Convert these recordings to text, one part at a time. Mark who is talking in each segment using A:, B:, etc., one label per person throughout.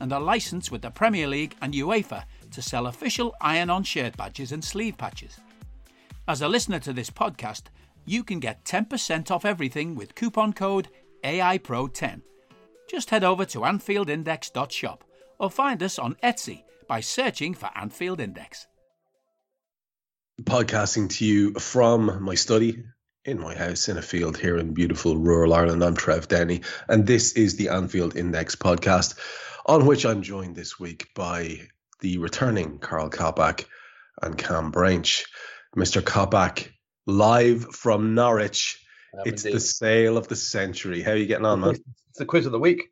A: and are licensed with the Premier League and UEFA to sell official iron on shirt badges and sleeve patches. As a listener to this podcast, you can get 10% off everything with coupon code AIPRO10. Just head over to AnfieldIndex.shop or find us on Etsy by searching for Anfield Index.
B: podcasting to you from my study in my house in a field here in beautiful rural Ireland. I'm Trev Downey, and this is the Anfield Index podcast, on which I'm joined this week by the returning Karl Coppack and Kam Brainch. Mr. Coppack, live from Norwich. It's the sale of the century. How are you getting on, man?
C: It's the quiz of the week.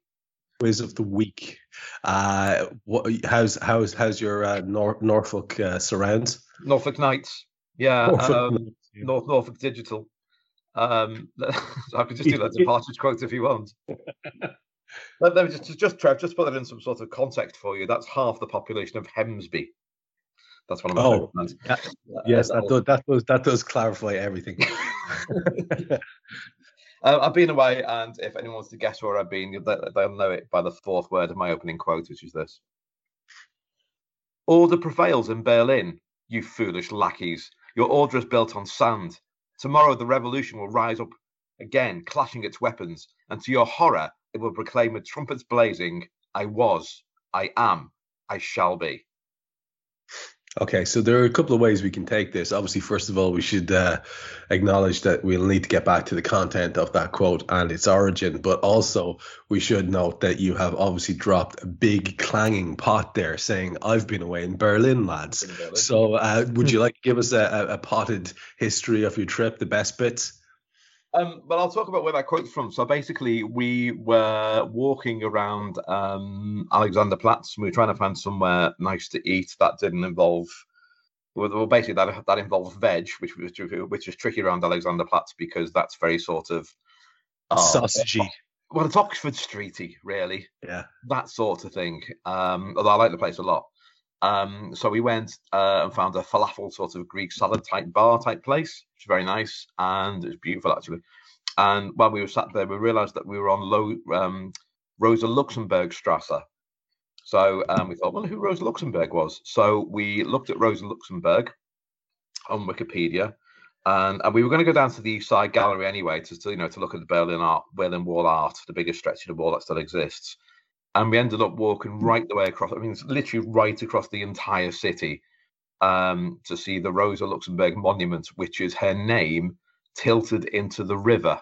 B: Quiz of the week. Uh, what, how's how's how's your uh, Nor- Norfolk uh, surrounds?
C: Norfolk Knights. Yeah.
B: Norfolk
C: um,
B: Knights, yeah.
C: North Norfolk Digital. Um, I could just do that departures quote if you want. Let, let me just, just, Trev, just put that in some sort of context for you. That's half the population of Hemsby. That's one of my
B: Oh, that- yes, that does, that does that does clarify everything.
C: Uh, I've been away, and if anyone wants to guess where I've been, they- they'll know it by the fourth word of my opening quote, which is this Order prevails in Berlin, you foolish lackeys. Your order is built on sand. Tomorrow the revolution will rise up again, clashing its weapons, and to your horror, it will proclaim with trumpets blazing, I was, I am, I shall be.
B: Okay, so there are a couple of ways we can take this. Obviously, first of all, we should uh, acknowledge that we'll need to get back to the content of that quote and its origin, but also we should note that you have obviously dropped a big clanging pot there saying, I've been away in Berlin, lads.
C: In Berlin.
B: So, uh, would you like to give us a, a, a potted history of your trip, the best bits?
C: Um, but I'll talk about where that quote's from. So basically, we were walking around um, Alexanderplatz. We were trying to find somewhere nice to eat that didn't involve. Well, basically, that that involves veg, which was which is tricky around Alexanderplatz because that's very sort of uh,
B: Sausagey.
C: Well, it's Oxford Streety, really
B: Yeah.
C: that sort of thing. Um, although I like the place a lot. Um, so we went uh, and found a falafel sort of Greek salad type bar type place, which is very nice and it was beautiful actually. And while we were sat there, we realised that we were on low, um, Rosa Luxemburg Strasse. So um, we thought, well, who Rosa Luxemburg was. So we looked at Rosa Luxemburg on Wikipedia, and, and we were going to go down to the East Side Gallery anyway to, to you know to look at the Berlin art, Berlin Wall art, the biggest stretch of the wall that still exists and we ended up walking right the way across. I mean, it's literally right across the entire city um, to see the Rosa Luxemburg monument, which is her name tilted into the river,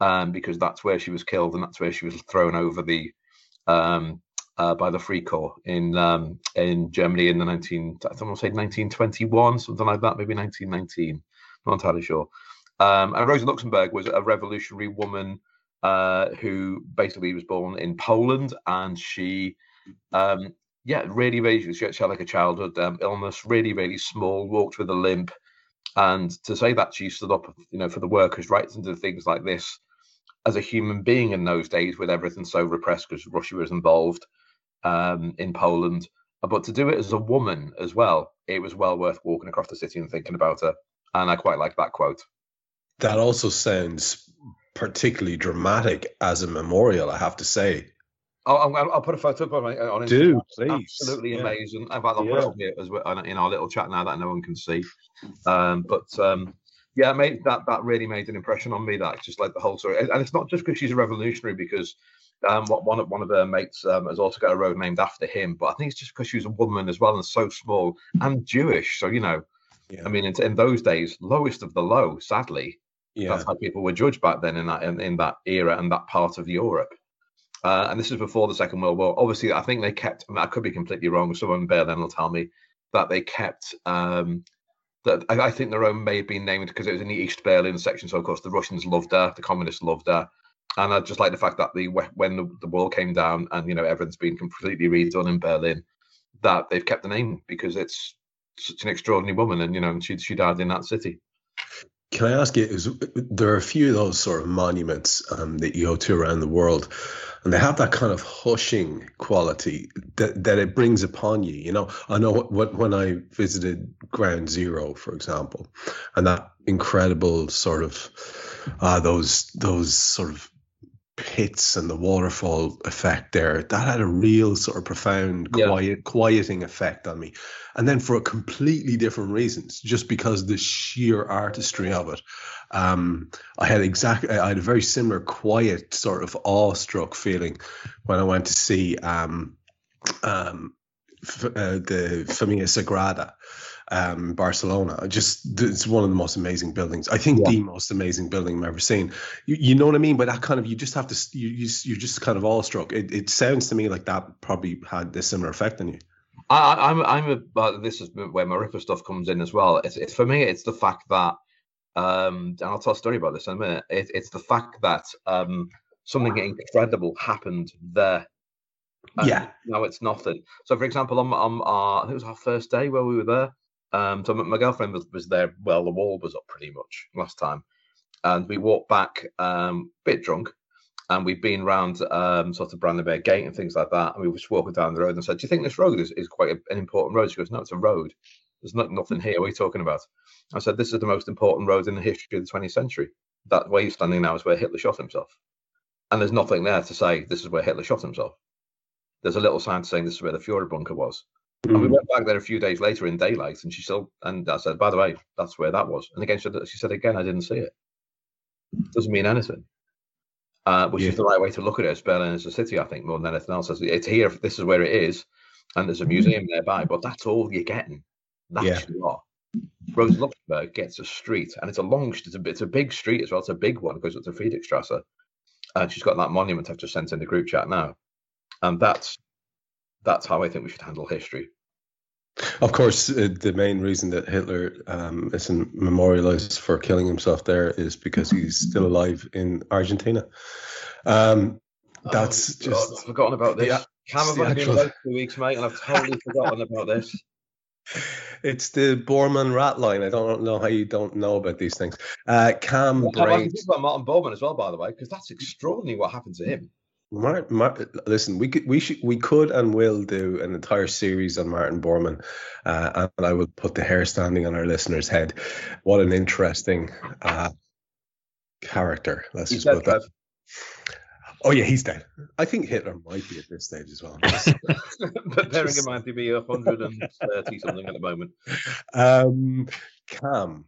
C: um, because that's where she was killed and that's where she was thrown over the um, uh, by the Free Corps in um, in Germany in the 19 I want to say 1921, something like that, maybe 1919. Not entirely sure. Um, and Rosa Luxemburg was a revolutionary woman uh, who basically was born in Poland, and she, um, yeah, really, really, she had like a childhood um, illness, really, really small, walked with a limp, and to say that she stood up, you know, for the workers' rights and did things like this as a human being in those days, with everything so repressed because Russia was involved um, in Poland, but to do it as a woman as well, it was well worth walking across the city and thinking about her, and I quite like that quote.
B: That also sounds particularly dramatic as a memorial, I have to say.
C: I'll, I'll, I'll put a photo up on, my, on
B: Do, please.
C: Absolutely
B: Yeah.
C: amazing. In fact, I'll put
B: Yeah.
C: it up here as well in our little chat now that no one can see. Um, but um, yeah, it made that that really made an impression on me. That just like the whole story, and and it's not just because she's a revolutionary, because Um, what one of one of her mates um, has also got a road named after him, but I think it's just because she was a woman as well and so small and Jewish. So you know,
B: Yeah.
C: I mean, in, in those days, lowest of the low. Sadly,
B: yeah.
C: that's how people were judged back then in that in, in that era and that part of Europe. Uh, and this is before the Second World War. Obviously, I think they kept. I, mean, I could be completely wrong. Someone in Berlin will tell me that they kept. Um, that I, I think the Rome may have been named because it was in the East Berlin section. So of course the Russians loved her, the communists loved her, and I just like the fact that the when the, the wall came down and you know everything's been completely redone in Berlin, that they've kept the name because it's such an extraordinary woman, and you know and she she died in that city.
B: Can I ask you? Is there are a few of those sort of monuments um, that you go to around the world, and they have that kind of hushing quality that, that it brings upon you. You know, I know what, what when I visited Ground Zero, for example, and that incredible sort of uh, those those sort of pits and the waterfall effect there that had a real sort of profound
C: Yeah.
B: quiet quieting effect on me. And then for a completely different reasons just because the sheer artistry of it. Um i had exactly i had a very similar quiet sort of awestruck feeling when i went to see um um f- uh, the Familia Sagrada um Barcelona just it's one of the most amazing buildings I think
C: Yeah.
B: the most amazing building I've ever seen you, you know what I mean by that kind of you just have to you, you you're just kind of awestruck it, it sounds to me like that probably had a similar effect on you
C: I, I'm I'm a but this is where my Ripper stuff comes in as well. It's, it's for me, it's the fact that um and I'll tell a story about this in a minute. It, it's the fact that um something incredible happened there.
B: Yeah.
C: Now it's nothing. So for example, on on our I think it was our first day where we were there. Um so my, girlfriend was, was there, well, the wall was up pretty much last time. And we walked back um a bit drunk and we've been round um, sort of Brandenburg Gate and things like that. And we were just walking down the road and said, "Do you think this road is, is quite a, an important road?" She goes, "No, it's a road. There's not, nothing here. What are you talking about?" I said, "This is the most important road in the history of the 20th century. That where you're standing now is where Hitler shot himself, and there's nothing there to say this is where Hitler shot himself. There's a little sign saying this is where the Fuhrer bunker was." And we went back there a few days later in daylight, and she still and I said, "By the way, that's where that was." And again, she said, she said again, "I didn't see it. Doesn't mean anything." uh, which
B: Yeah.
C: is the right way to look at it. As Berlin as a city, I think, more than anything else. It's- here. This is where it is, and there's a museum nearby. But that's all you're getting. That's
B: Yeah.
C: Rosa Luxemburg gets a street, and it's a long, it's a, it's a big street as well. It's a big one. It goes up to Friedrichstrasse, and she's got that monument I've just sent in the group chat now, and that's that's how I think we should handle history.
B: Of course, uh, the main reason that Hitler um, isn't memorialized for killing himself there is because he's still alive in Argentina. Um, that's
C: Oh, God,
B: just
C: I've forgotten about
B: the
C: this.
B: a- Kam,
C: I've only been away two weeks, mate, and I've totally forgotten about this.
B: it's the Bormann rat line. I don't know how you don't know about these things. Uh, Kam
C: Well, I can talk about Martin Bormann as well, by the way, because that's extraordinary what happened to him.
B: Mar- Mar- listen, we could, we should, we could, and will do an entire series on Martin Bormann, uh, and I will put the hair standing on our listeners' head. What an interesting uh, character. Let's
C: He's
B: just put that. Oh yeah, he's dead. I think Hitler might be at this stage as well.
C: but bearing in mind to be 130 something at the moment.
B: um, Kam,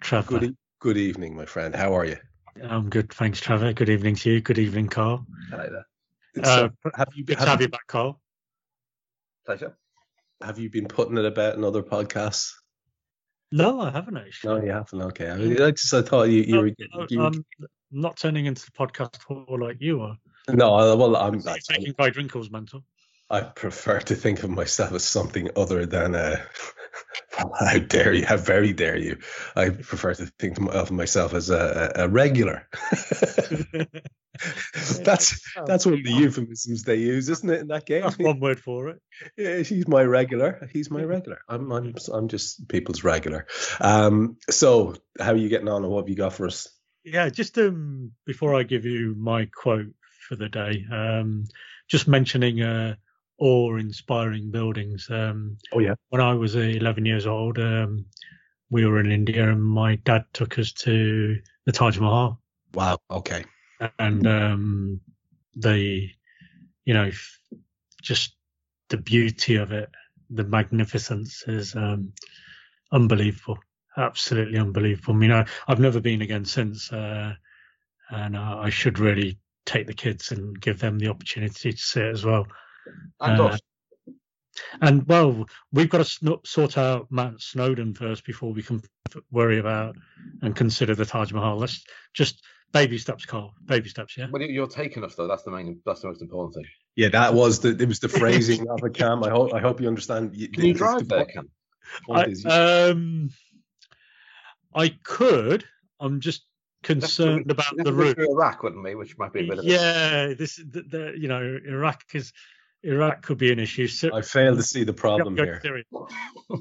D: Trevor.
B: good e- good evening, my friend. How are you?
D: I'm good, thanks, Trevor. Good evening to you. Good evening, Karl.
C: Hello there.
B: So,
D: Uh,
B: have you
D: Good
B: have,
D: to have you back, Karl.
C: Pleasure.
B: have you been putting it about in other podcasts?
D: No, I haven't actually.
B: No, you haven't. Okay, I, mean, I just I thought you you,
D: No,
B: were.
D: no,
B: you
D: I'm not turning into the podcast hall like you are.
B: no, I- well, I'm.
D: You're taking Guy Drinkel's mental.
B: I prefer to think of myself as something other than a. How dare you? How very dare you? I prefer to think of myself as a, a regular. that's that's one of the euphemisms they use, isn't it? In that game,
D: That's one word for it.
B: yeah, he's my regular. He's my regular. I'm I'm I'm just people's regular. Um. So, how are you getting on, and what have you got for us?
D: Yeah, just um, before I give you my quote for the day, um, just mentioning uh, awe-inspiring buildings. Um,
B: Oh yeah.
D: when I was uh, 11 years old, um, we were in India, and my dad took us to the Taj Mahal.
B: Wow. Okay.
D: and um, the you know just the beauty of it the magnificence is um, unbelievable absolutely unbelievable i mean I, i've never been again since uh, and i should really take the kids and give them the opportunity to see it as well.
C: And
D: Uh,
C: us.
D: And well, we've got to sno- sort out Matt Snowden first before we can f- worry about and consider the Taj Mahal. Let's just baby steps, Karl. Baby steps, yeah.
C: Well, you're taking us though. That's the main. That's the most important thing.
B: Yeah, that was the it was the phrasing of it, Kam. I hope I hope you understand.
C: Can you drive there,
B: Kam?
D: I,
B: is,
D: um, I could. I'm just concerned about
C: We'd
D: the
C: have to go
D: route.
C: through Iraq, wouldn't we? Which might be a bit of a-
D: Yeah, this the, the you know Iraq is Iraq could be an issue. So,
B: I fail to see the problem
D: Go- go
B: here.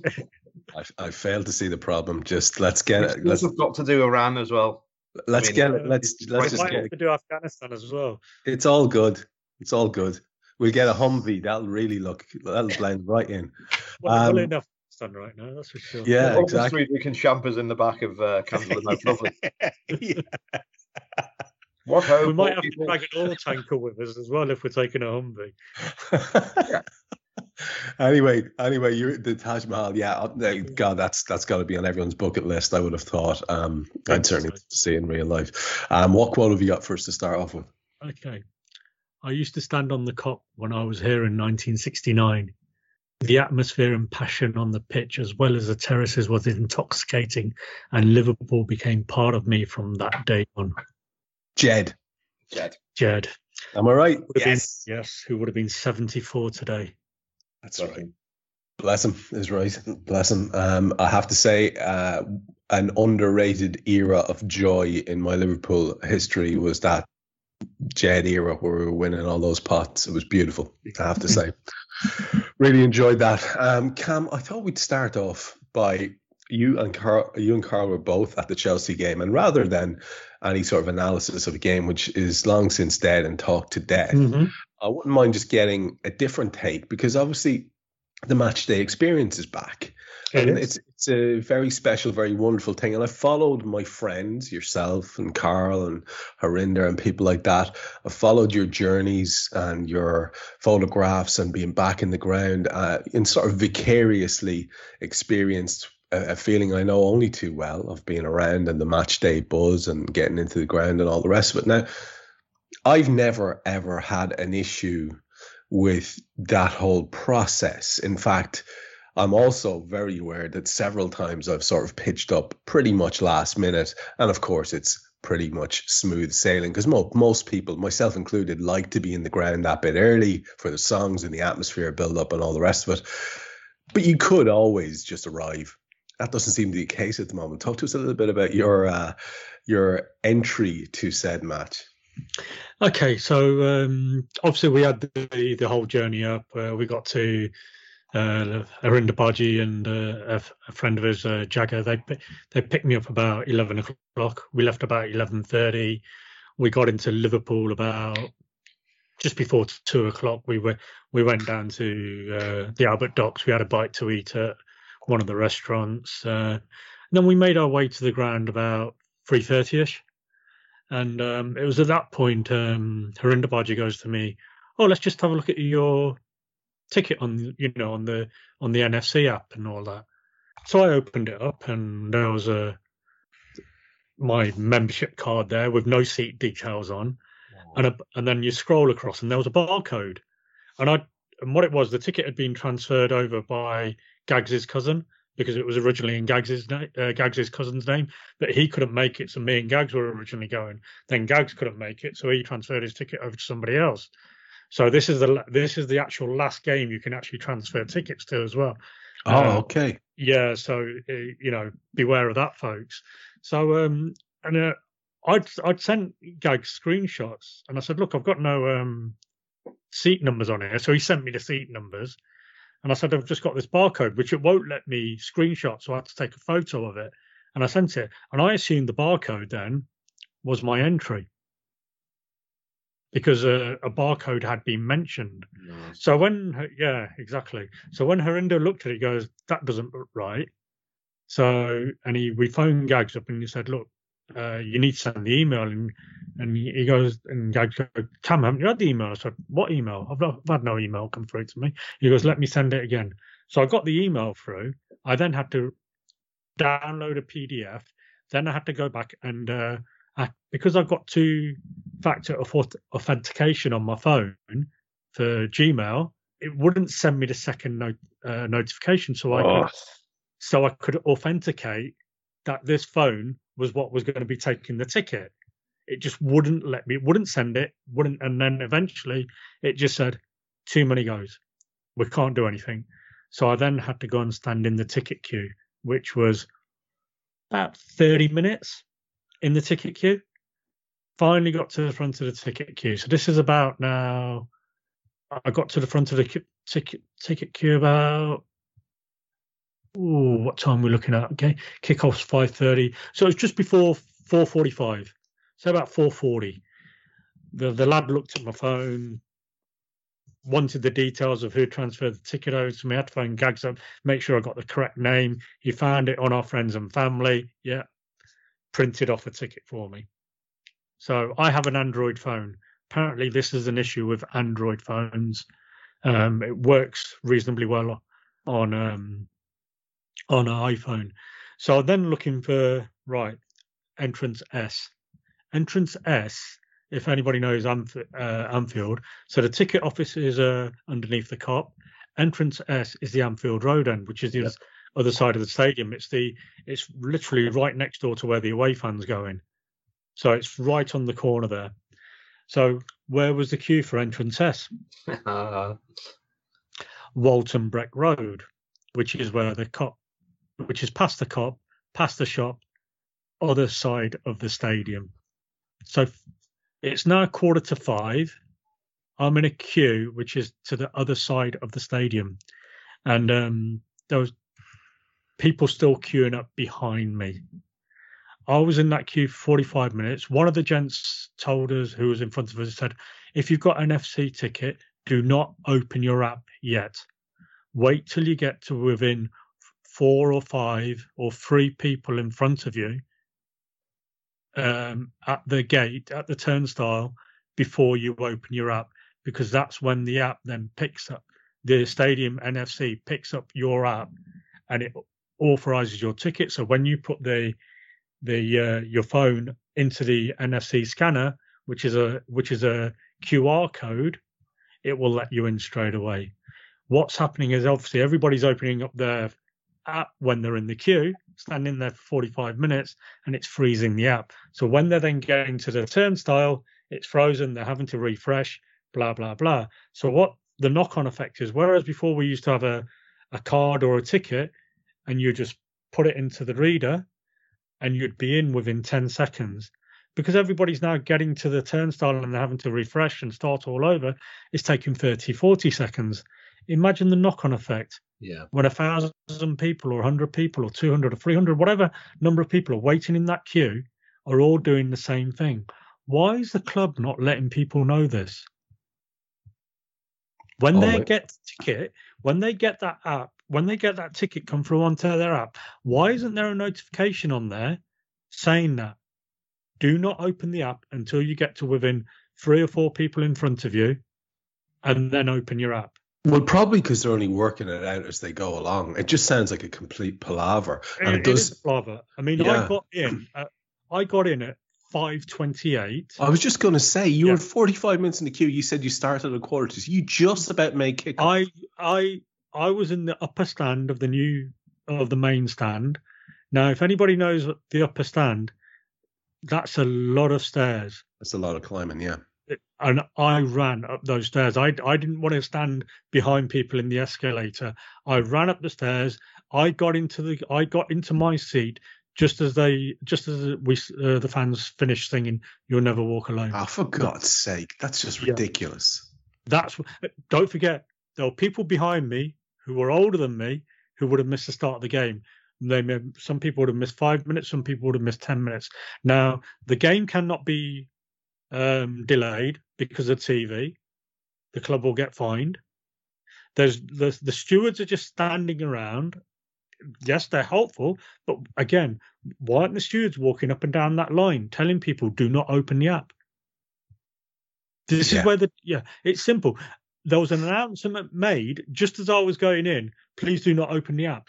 B: I, I fail to see the problem. Just let's get it. Let's
C: also got to do Iran as well.
B: let's
C: mean,
B: get it. Let's let's
C: right
B: just
D: Might
B: get
D: have to do Afghanistan as well.
B: It's all good. It's all good. We'll get a Humvee. That'll really look. That'll blend right in.
D: Well,
B: Um,
D: well enough done right now, that's for sure.
B: Yeah,
C: Obviously,
B: exactly.
C: We can champers in the back of uh, Candle Mouth. Lovely. What hope?
D: we might have to drag an oil tanker with us as well if we're taking a Humvee.
B: anyway, anyway, you're the Taj Mahal. Yeah, uh, God, that's that's got to be on everyone's bucket list. I would have thought. Um, I'd certainly to see in real life. Um, what quote have you got for us to start off with?
D: Okay. I used to stand on the Kop when I was here in 1969. The atmosphere and passion on the pitch, as well as the terraces, was intoxicating, and Liverpool became part of me from that day on.
B: Jed.
C: Jed.
D: Jed,
B: Am I right? Yes,
D: been, yes, who would have been 74 today.
B: that's right. Bless him is right. Bless him. Um, I have to say, uh, an underrated era of joy in my Liverpool history was that Jed era where we were winning all those pots. It was beautiful. I have to say, really enjoyed that. Um, Kam, I thought we'd start off by you and Karl. You and Karl were both at the Chelsea game, and rather than any sort of analysis of a game which is long since dead and talked to death, I wouldn't mind just getting a different take because obviously the match day experience is back.
D: It
B: and
D: is.
B: it's it's a very special, very wonderful thing. And I followed my friends, yourself and Karl and Harinder and people like that. I followed your journeys and your photographs and being back in the ground uh, and sort of vicariously experienced a, feeling I know only too well of being around and the match day buzz and getting into the ground and all the rest of it. Now, I've never ever had an issue with that whole process. In fact, I'm also very aware that several times I've sort of pitched up pretty much last minute. And of course, it's pretty much smooth sailing because mo- most people, myself included, like to be in the ground that bit early for the songs and the atmosphere build up and all the rest of it. But you could always just arrive. That doesn't seem to be the case at the moment. Talk to us a little bit about your uh, your entry to said match.
D: Okay, so um, obviously we had the the whole journey up. Uh, we got to uh, Harinder Baji and uh, a, f- a friend of his, uh, Jagger. They they picked me up about eleven o'clock. We left about eleven thirty. We got into Liverpool about just before two o'clock. We were we went down to uh, the Albert Docks. We had a bite to eat at one of the restaurants. Uh, and then we made our way to the ground about three thirty ish. And um, it was at that point, um, Harinder Baji goes to me, "Oh, let's just have a look at your ticket on, you know, on the on the NFC app and all that." So I opened it up, and there was a my membership card there with no seat details on, and a, and then you scroll across, and there was a barcode, and I and what it was, the ticket had been transferred over by Gags's cousin because it was originally in Gags's uh, Gags's cousin's name, but he couldn't make it, so me and Gags were originally going. Then Gags couldn't make it, so he transferred his ticket over to somebody else. So this is the this is the actual last game you can actually transfer tickets to as well.
B: Oh,
D: Uh,
B: okay.
D: yeah, so uh, you know, beware of that, folks. So um, and uh, I'd I'd sent Gags screenshots, and I said, look, I've got no um seat numbers on here. So he sent me the seat numbers, and I said, I've just got this barcode, which it won't let me screenshot, so I had to take a photo of it, and I sent it, and I assumed the barcode then was my entry because a, a barcode had been mentioned.
C: Nice.
D: So when, yeah, exactly. So when Harinder looked at it, he goes, that doesn't look right. So, and he, we phoned Gags up and he said, look, uh, you need to send the email. And, and he goes, and Gags goes, Kam, haven't you had the email? I said, what email? I've, not, I've had no email come through to me. He goes, let me send it again. So I got the email through. I then had to download a PDF. Then I had to go back and, uh, I, because I've got two factor authentication on my phone for Gmail, it wouldn't send me the second no, uh, notification. So I
B: Oh.
D: could, so I could authenticate that this phone was what was going to be taking the ticket. It just wouldn't let me, wouldn't send it, wouldn't, and then eventually it just said, "Too many goes, we can't do anything." So I then had to go and stand in the ticket queue, which was about thirty minutes in the ticket queue. Finally got to the front of the ticket queue. So this is about now. I got to the front of the ticket ticket queue about. Ooh, what time we're we looking at? Okay, kickoff's five thirty. So it's just before four forty-five. So about four forty. The the lad looked at my phone, wanted the details of who transferred the ticket over to me. I had to phone Gags up, make sure I got the correct name. He found it on our friends and family. Yeah, printed off a ticket for me. So I have an Android phone. Apparently, this is an issue with Android phones. Um, it works reasonably well on um, on an iPhone. So then looking for right entrance S. Entrance S. If anybody knows Anf- uh, Anfield, so the ticket office is uh, underneath the Kop. Entrance S is the Anfield Road end, which is the
B: Yep.
D: other side of the stadium. It's the it's literally right next door to where the away fans go in. So it's right on the corner there. So where was the queue for entrance S?
C: Uh,
D: Walton Breck Road, which is where the Kop, which is past the Kop, past the shop, other side of the stadium. So it's now quarter to five. I'm in a queue, which is to the other side of the stadium, and um, there was people still queuing up behind me. I was in that queue for 45 minutes. One of the gents told us, who was in front of us, said, "If you've got an FC ticket, do not open your app yet. Wait till you get to within four or five or three people in front of you um, at the gate, at the turnstile, before you open your app, because that's when the app then picks up the stadium NFC picks up your app and it authorizes your ticket. So when you put the the uh, your phone into the NFC scanner, which is a which is a QR code, it will let you in straight away. What's happening is obviously everybody's opening up their app when they're in the queue, standing there for 45 minutes, and it's freezing the app. So when they're then getting to the turnstile, it's frozen. They're having to refresh, blah blah blah. So what the knock-on effect is, whereas before we used to have a a card or a ticket, and you just put it into the reader, and you'd be in within 10 seconds. Because everybody's now getting to the turnstile and they're having to refresh and start all over, it's taking 30, 40 seconds. Imagine the knock on effect
C: yeah.
D: when a thousand people or 100 people or 200 or 300, whatever number of people are waiting in that queue, are all doing the same thing. Why is the club not letting people know this? When
B: Oh,
D: they get the ticket, when they get that app, when they get that ticket come through onto their app, why isn't there a notification on there saying that? Do not open the app until you get to within three or four people in front of you, and then open your app.
B: Well, probably because they're only working it out as they go along. It just sounds like a complete palaver, and it,
D: It-
B: does.
D: lava. I mean,
B: Yeah.
D: I got in. At, I got in at five twenty-eight.
B: I was just going to say, you
D: Yeah.
B: were 45 minutes in the queue. You said you started at quarter to. You just about made kickoff.
D: I I I was in the upper stand of the new of the main stand. Now, if anybody knows the upper stand, that's a lot of stairs.
B: That's a lot of climbing, yeah.
D: And I ran up those stairs. I I didn't want to stand behind people in the escalator. I ran up the stairs. I got into the I got into my seat just as they just as we uh, the fans finished singing "You'll Never Walk Alone."
B: Oh, for God's sake, that's just
D: Yeah.
B: ridiculous.
D: That's don't forget there were people behind me who were older than me who would have missed the start of the game. They may, some people would have missed five minutes, some people would have missed ten minutes. Now the game cannot be um, delayed because of TV. The club will get fined. There's the the stewards are just standing around. Yes, they're helpful, but again, why aren't the stewards walking up and down that line telling people do not open the app? This
B: Yeah.
D: is where the yeah, it's simple. There was an announcement made just as I was going in. Please do not open the app.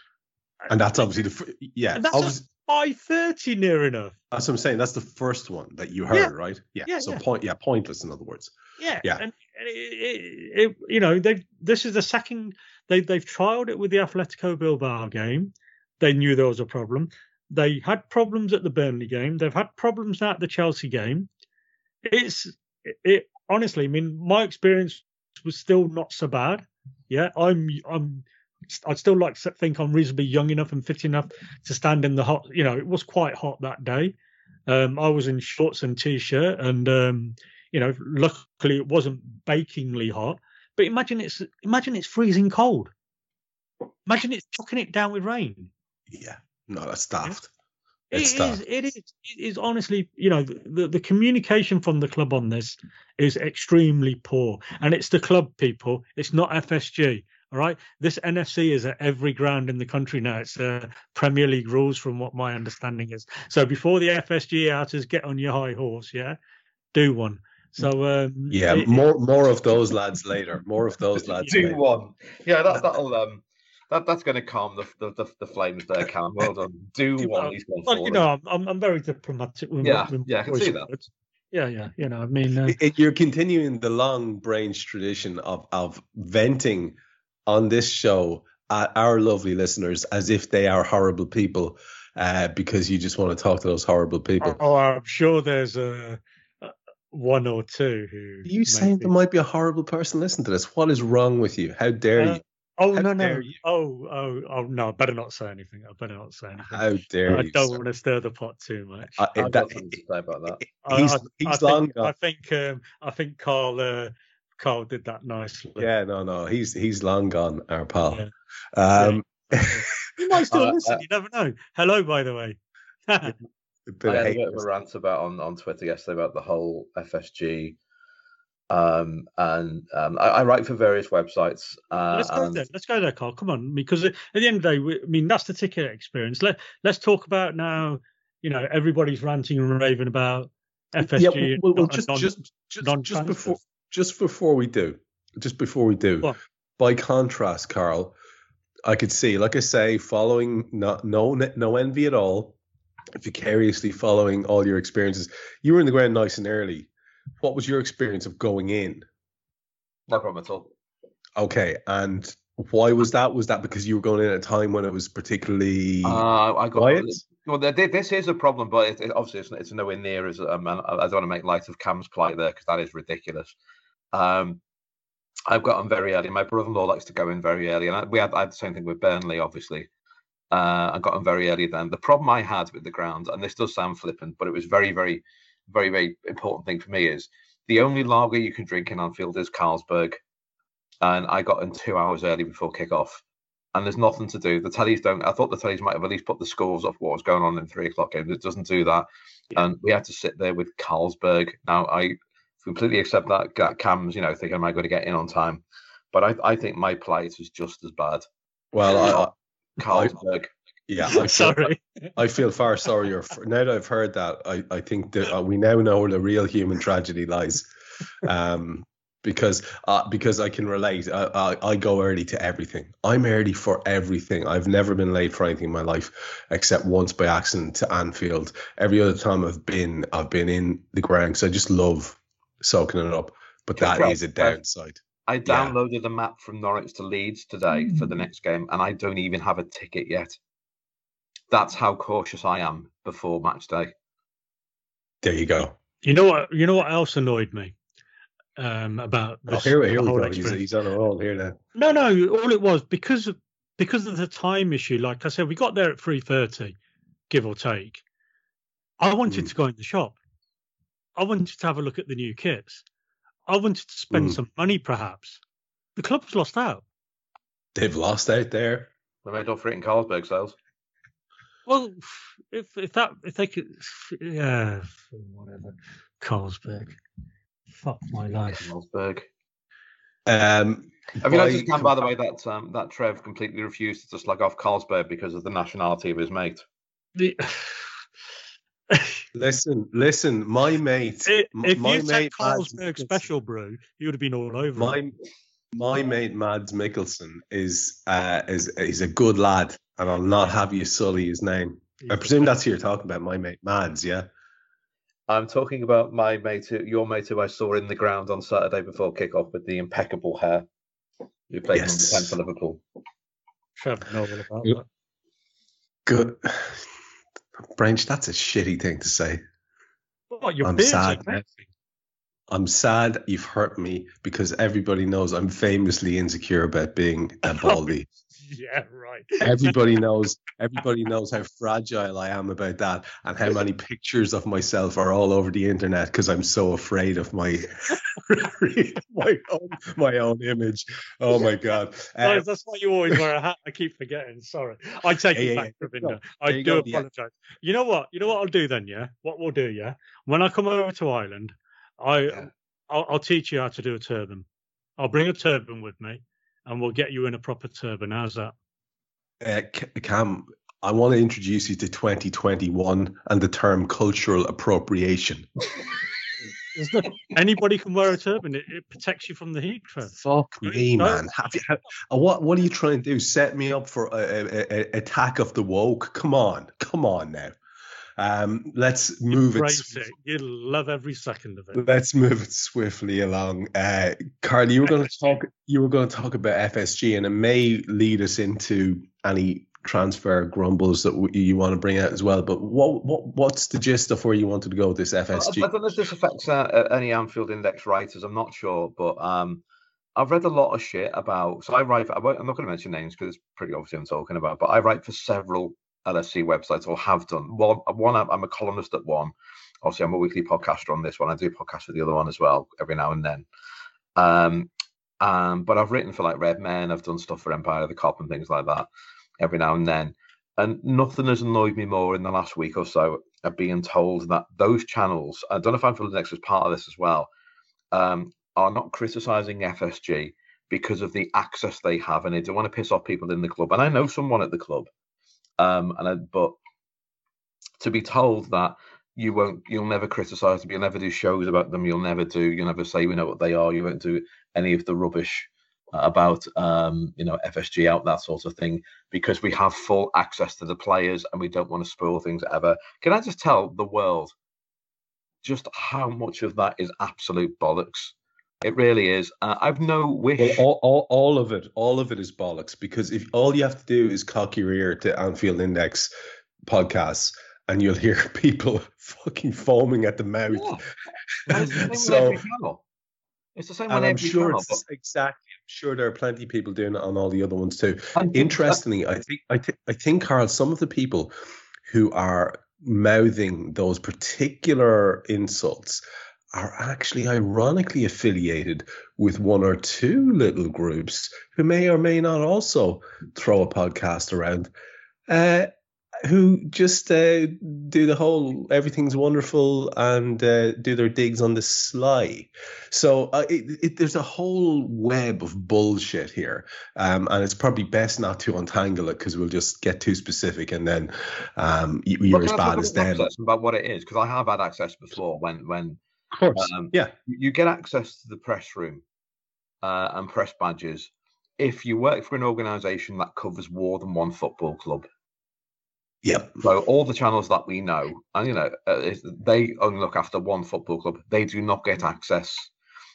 B: And that's obviously the. Yeah,
D: And that's
B: obviously,
D: five thirty near enough.
B: That's what I'm saying. That's the first one that you heard,
D: Yeah.
B: right? Yeah.
D: Yeah,
B: so
D: yeah.
B: point. Yeah, pointless. In other words.
D: Yeah,
B: Yeah.
D: and and it, it, it, you know they this is the second they they've trialed it with the Atletico Bilbao game. They knew there was a problem. They had problems at the Burnley game. They've had problems at the Chelsea game. It's it, it honestly. I mean, my experience was still not so bad. Yeah, I'm I'm. I'd still like to think I'm reasonably young enough and fit enough to stand in the hot. You know, it was quite hot that day. Um, I was in shorts and t-shirt, and um, you know, luckily it wasn't bakingly hot. But imagine it's imagine it's freezing cold. Imagine it's chucking it down with rain.
B: Yeah. No, that's daft.
D: It
B: It's
D: is. It is. It is honestly. You know, the the communication from the club on this is extremely poor, and it's the club people. It's not FSG. All right. This NFC is at every ground in the country now. It's uh, Premier League rules, from what my understanding is. So before the FSG outers get on your high horse, yeah, do one. So um,
B: Yeah.
D: it-
B: more more of those lads later. More of those lads.
C: Do
B: later.
C: one. Yeah, that that'll um that that's going to calm the, the the the flames there, Kam. Well done. Do
D: Do
C: one.
D: well.
C: He's gone
D: Well,
C: forward.
D: you know, I'm I'm, I'm very diplomatic. With,
C: Yeah,
D: with
C: yeah, I can see that.
D: words. Yeah, yeah. You know, I mean, uh,
B: It- it- you're continuing the long Brainch tradition of of venting on this show at our lovely listeners as if they are horrible people uh, because you just want to talk to those horrible people.
D: oh, I'm sure there's a, one or two who.
B: Are you saying
D: maybe-
B: there might be a horrible person listening to this? What is wrong with you? How dare
D: Uh,
B: you?
D: Oh
B: How
D: no no!
B: you.
D: Oh oh oh no! I better not say anything. I better not say anything.
B: How dare
D: I
B: you?
D: don't
B: sir?
D: want to stir the pot too much.
B: Uh, that-
C: something to say about that.
D: I-
B: he's
D: I,
B: he's
D: I
B: long
D: think,
B: gone.
D: I think um, I think Karl uh, Karl did that nicely.
B: Yeah, no, no, he's he's long gone, our pal.
D: Yeah.
B: Um,
D: You might still
C: Uh,
D: listen.
C: uh,
D: you never know. Hello, by the way.
C: I
B: of
C: had a bit of a rant about on, on Twitter yesterday about the whole FSG. Um, and um, I, I write for various websites. Uh,
D: let's go
C: and
D: there. Let's go there, Karl. Come on, because at the end of the day, we, I mean, that's the ticket experience. Let Let's talk about now. You know, everybody's ranting and raving about FSG.
B: Yeah, well, well, just
D: non-
B: just just, just before just before we do, just before we do.
D: What?
B: By contrast, Karl, I could see, like I say, following no no no envy at all, vicariously following all your experiences. You were in the ground nice and early. What was your experience of going in?
C: no problem at all.
B: Okay, and why was that? Was that because you were going in at a time when it was particularly
C: Uh, I got
B: quiet?
C: Well, th- th- this is a problem, but it, it, obviously it's, it's nowhere near as um, and I I don't want to make light of Kam's plight there because that is ridiculous. Um, I've gotten very early. My brother-in-law likes to go in very early, and I, we had, I had the same thing with Burnley, obviously. Uh, I got in very early then. The problem I had with the ground, and this does sound flippant, but it was very, very, very, very important thing for me is the only lager you can drink in Anfield is Carlsberg, and I got in two hours early before kick-off and there's nothing to do. The tellies don't. I thought the tellies might have at least put the scores of what was going on in three o'clock games. It doesn't do that, and we had to sit there with Carlsberg. Now I completely accept that. that Kam's, you know, thinking am I going to get in on time? But I, I think my plight is just as bad.
B: well, I, I,
C: Carlsberg.
B: yeah, I feel,
D: Sorry.
B: I feel far sorrier for, now that I've heard that. I, I think that uh, we now know where the real human tragedy lies, um, because uh, because I can relate. I, I, I go early to everything. I'm early for everything. I've never been late for anything in my life, except once by accident to Anfield. Every other time I've been, I've been in the ground. So I just love soaking it up. But that
C: Well,
B: is a
C: I've-
B: downside.
C: I
B: Yeah.
C: downloaded the map from Norwich to Leeds today for the next game, and I don't even have a ticket yet. That's how cautious I am before match day.
B: There you go.
D: You know what? You know what else annoyed me um, about
B: Oh,
D: this
B: here, here we
D: whole
B: go. He's,
D: experience?
B: he's on a roll here now.
D: No, no. All it was because of because of the time issue. Like I said, we got there at three thirty, give or take. I wanted
B: Mm.
D: to go in the shop. I wanted to have a look at the new kits. I wanted to spend
B: Mm.
D: some money, perhaps. The club's lost out.
B: They've lost out there.
C: They made off for it in Carlsberg sales.
D: Well, if if that if they could, yeah, whatever. Carlsberg, fuck my life.
C: Carlsberg.
B: Um,
C: Have you
B: by
C: noticed, Kam, by the way, that um, that Trev completely refused to slug off Carlsberg because of the nationality of his mate?
D: The,
B: Listen, listen, my mate,
D: if if
B: my
D: you said
B: mate, Mads
D: Carlsberg
B: Mikkelsen-
D: special brew, you would have been all over. it.
B: my my mate Mads Mikkelsen is uh is is a good lad, and I'll not have you sully his name. I presume that's who you're talking about, my mate Mads, yeah?
C: I'm talking about my mate, who- your mate, who I saw in the ground on Saturday before kickoff with the impeccable hair. Who played
B: Yes.
C: number ten for Liverpool.
D: Trevor know all about that.
B: Good. Brainch, that's a shitty thing to say.
D: What, your
B: I'm sad. I'm sad you've hurt me because everybody knows I'm famously insecure about being a baldy.
D: Yeah, right.
B: everybody knows everybody knows how fragile I am about that and how many pictures of myself are all over the internet because I'm so afraid of my my own my own image. Oh my god. Uh,
D: Guys, that's why you always wear a hat. I keep forgetting. Sorry. I take
B: Yeah,
D: it
B: yeah,
D: back,
B: yeah.
D: Ravinda.
B: There
D: I do
B: go, yeah.
D: apologize. You know what? You know what I'll do then, yeah? What we'll do, yeah? When I come over to Ireland, I
C: Yeah.
D: I'll, I'll teach you how to do a turban. I'll bring a turban with me and we'll get you in a proper turban. How's that?
B: uh, Kam, I want to introduce you to 2021 and the term cultural appropriation.
D: There's no- Anybody can wear a turban. It, it protects you from the heat, Trev.
B: Fuck me,
D: no.
B: man. Have you, have, uh, what what are you trying to do? Set me up for a, a, a attack of the woke? Come on, come on now. Um, let's move it.
D: Embrace it. You love every second of it.
B: Let's move it swiftly along. Uh, Karl, you were going to talk. You were going to talk about FSG, and it may lead us into any transfer grumbles that w- you want to bring out as well. But what what what's the gist of where you wanted to go with this
C: I, I don't know if this affects uh, uh, any Anfield Index writers. I'm not sure, but um, I've read a lot of shit about. So I write. For, I won't, I'm not going to mention names because it's pretty obvious I'm talking about. But I write for several LFC websites, or have done. One, one I'm I'm a columnist at one. Obviously, I'm a weekly podcaster on this one. I do podcast for the other one as well every now and then. Um, um, but I've written for like Red Men. I've done stuff for Empire of the Kop and things like that every now and then. And nothing has annoyed me more in the last week or so of being told that those channels, I don't know if Anfield Index was part of this as well, um, are not criticizing FSG because of the access they have and they don't want to piss off people in the club. And I know someone at the club, um, and I, but to be told that you won't, you'll never criticize them, you'll never do shows about them, you'll never do, you'll never say we know what they are, you won't do any of the rubbish about um, you know FSG out that sort of thing because we have full access to the players and we don't want to spoil things ever. Can I just tell the world just how much of that is absolute bollocks? It really is. Uh, I've no wish.
B: Well, all, all, all of it, all of it is bollocks. Because if all you have to do is cock your ear to Anfield Index podcasts, and you'll hear people fucking foaming at the mouth.
C: Yeah. It's the same with
B: so,
C: every channel. It's the same
B: and I'm sure
C: channel.
B: it's exactly. I'm sure there are plenty of people doing it on all the other ones too.
C: and-
B: Interestingly, I think I, th- I think Carl, some of the people who are mouthing those particular insults are actually ironically affiliated with one or two little groups who may or may not also throw a podcast around. Uh, who just uh, do the whole everything's wonderful and uh, do their digs on the sly. So uh, it, it, there's a whole web of bullshit here, um, and it's probably best not to untangle it because we'll just get too specific and then um, you're as bad as them.
C: About what it is, because I have had access before when when
B: Of course,
C: Um,
B: yeah.
C: you get access to the press room uh, and press badges if you work for an organisation that covers more than one football club.
B: Yep.
C: So all the channels that we know, and you know, uh, they only look after one football club. They do not get access.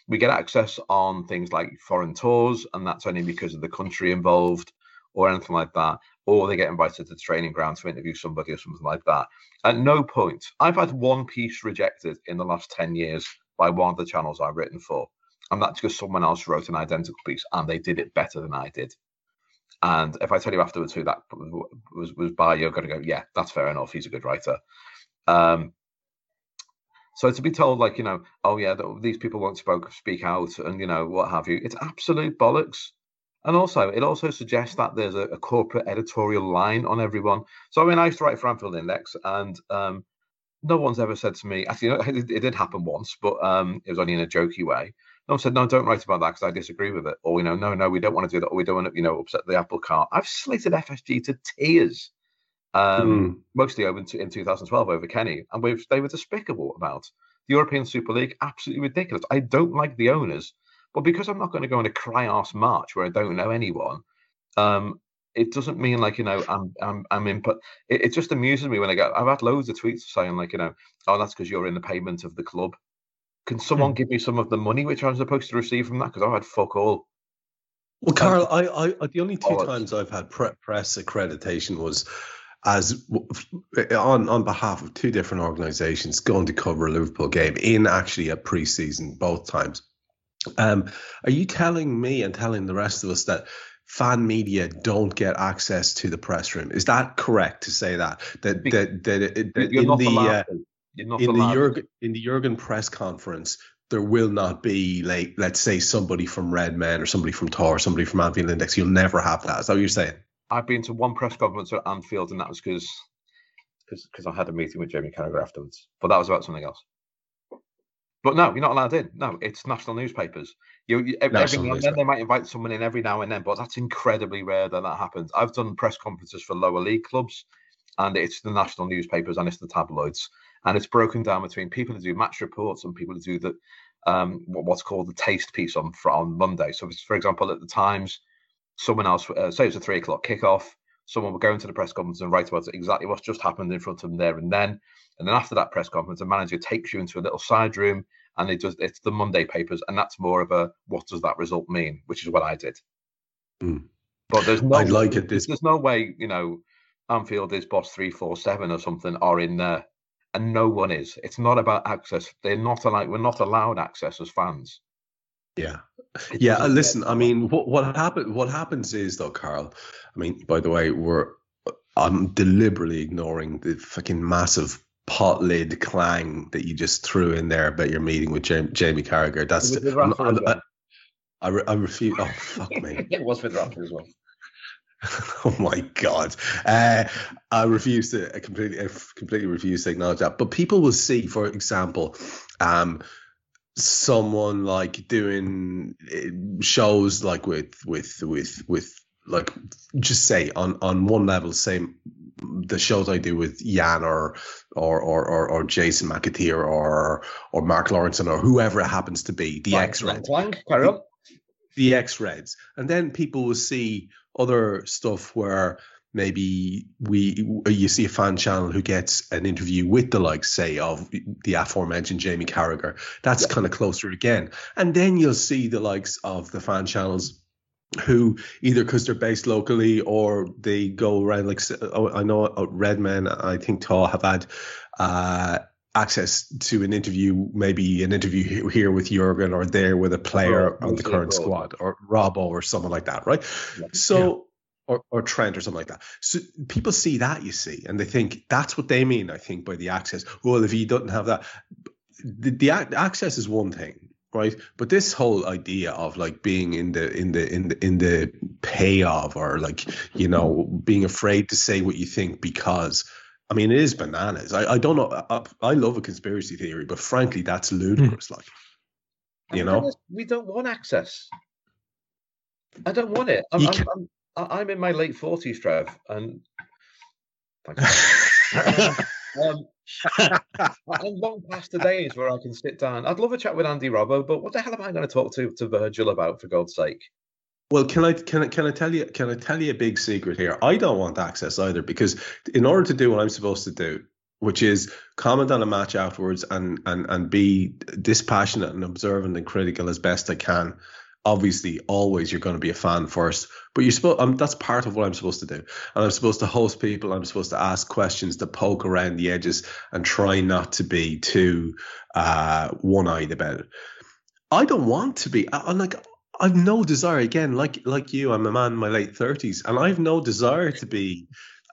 C: We get access on things like foreign tours, and that's only because of the country involved or anything like that. Or they get invited to the training ground to interview somebody or something like that. At no point, I've had one piece rejected in the last 10 years by one of the channels I've written for. And that's because someone else wrote an identical piece and they did it better than I did. And if I tell you afterwards who that was was by, you're going to go, yeah, that's fair enough. He's a good writer. Um, so to be told, like you know, oh yeah, these people won't spoke speak out, and you know what have you, it's absolute bollocks. And also, it also suggests that there's a, a corporate editorial line on everyone. So I mean, I used to write for Anfield Index, and um, no one's ever said to me. Actually, it, it did happen once, but um, it was only in a jokey way. No one said, no, don't write about that because I disagree with it. Or, you know, no, no, we don't want to do that. Or we don't want to, you know, upset the apple cart. I've slated FSG to tears, um, mostly over in, in 2012 over Kenny. And we've, they were despicable about the European Super League. Absolutely ridiculous. I don't like the owners, but because I'm not going to go on a cry ass march where I don't know anyone, um, it doesn't mean like you know I'm I'm I'm in. But it, it just amuses me when I get. I've had loads of tweets saying like you know, oh that's because you're in the payment of the club. Can someone give me some of the money which I'm supposed to receive from that? Because I had fuck all.
B: Well, Karl, I, I, the only two times I've had pre- press accreditation was as on on behalf of two different organisations going to cover a Liverpool game in actually a pre-season both times. Um, are you telling me and telling the rest of us that fan media don't get access to the press room? Is that correct to say that that
C: Be-
B: that, that, that in the uh,
C: to. You're not
B: in the Jurgen in the Jurgen press conference, there will not be like let's say somebody from Red Men or somebody from Tor, or somebody from Anfield Index. You'll never have that. Is that what you're saying?
C: I've been to one press conference at Anfield, and that was because because I had a meeting with Jamie Carragher afterwards. But that was about something else. But no, you're not allowed in. No, it's national newspapers. You, you every
B: National
C: now and then they might invite someone in every now and then, but that's incredibly rare that that happens. I've done press conferences for lower league clubs, and it's the national newspapers and it's the tabloids, and it's broken down between people who do match reports and people who do the um, what- what's called the taste piece on on Monday. So, for example, at the Times, someone else, uh, say it's a three o'clock kickoff, someone will go into the press conference and write about exactly what's just happened in front of them there and then. And then after that press conference, the manager takes you into a little side room and it does it's the Monday papers, and that's more of a what does that result mean, which is what I did.
B: Hmm.
C: But there's no
B: I'd like it this-
C: there's no way, you know, Anfield is boss three four seven or something are in there. And no one is. It's not about access. They're not allowed. We're not allowed access as fans.
B: Yeah.
C: It
B: Yeah, listen. I mean, what what happen? What happens is though, Karl. I mean, by the way, we're I'm deliberately ignoring the fucking massive pot lid clang that you just threw in there about your meeting with Jamie, Jamie Carragher. That's
C: It
B: I'm- I'm-
C: as well.
B: I, re- I refuse. Oh fuck me.
C: it was with Rafa as well.
B: oh my god uh, i refuse to I completely I completely refuse to acknowledge that but people will see for example um someone like doing eh, shows like with with with with like just say on on one level say the shows i do with jan or or or or, or jason McAteer or or mark Lawrenson or whoever it happens to be the
C: Clang, carry on.
B: the X Reds, and then people will see other stuff where maybe we you see a fan channel who gets an interview with the likes, say, of the aforementioned Jamie Carragher. That's kind of closer again, and then you'll see the likes of the fan channels who either because they're based locally or they go around like oh, I know uh, Redmen, I think Taw have had uh, access to an interview, maybe an interview here with Jurgen or there with a player
C: Rob,
B: on the current
C: Rob.
B: squad or Robbo or someone like that, right?
C: Yeah.
B: So. Or, or Trent or something like that. So people see that, you see, and they think that's what they mean. I think by the access. Well, if he doesn't have that, the, the access is one thing, right? But this whole idea of like being in the in the in the in the pay of or like you know being afraid to say what you think because I mean it is bananas. I, I don't know. I, I love a conspiracy theory, but frankly, that's ludicrous. Like you
C: And
B: know,
C: we don't want access. I don't want it. I'm, I'm, I'm, I'm in my late forties, Trev, and. um, I'm long past the days where I can sit down. I'd love a chat with Andy Robbo, but what the hell am I going to talk to to Virgil about? For God's sake!
B: Well, can I can I can I tell you can I tell you a big secret here? I don't want access either because in order to do what I'm supposed to do, which is comment on a match afterwards and and and be dispassionate and observant and critical as best I can. Obviously, always you're going to be a fan first, but you're supposed. Um, that's part of what I'm supposed to do, and I'm supposed to host people. I'm supposed to ask questions to poke around the edges and try not to be too uh, one-eyed about it. I don't want to be. I, I'm like I've no desire again, like like you. I'm a man in my late thirties, and I've no desire to be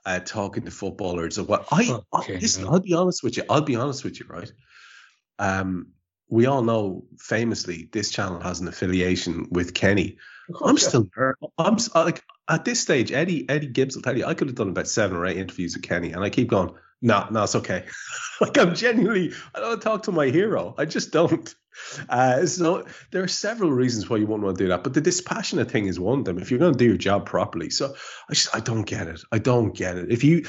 B: uh, talking to footballers or what. I, I
D: Okay,
B: listen.
D: no.
B: I'll be honest with you. I'll be honest with you, right? Um, we all know famously this channel has an affiliation with Kenny. I'm
C: yeah.
B: still. I'm like at this stage. Eddie Eddie Gibbs will tell you I could have done about seven or eight interviews with Kenny, and I keep going. No, no, it's okay. like I'm genuinely, I don't talk to my hero. I just don't. Uh, so there are several reasons why you wouldn't want to do that, but the dispassionate thing is one of them. If you're going to do your job properly, so I just I don't get it. I don't get it. If you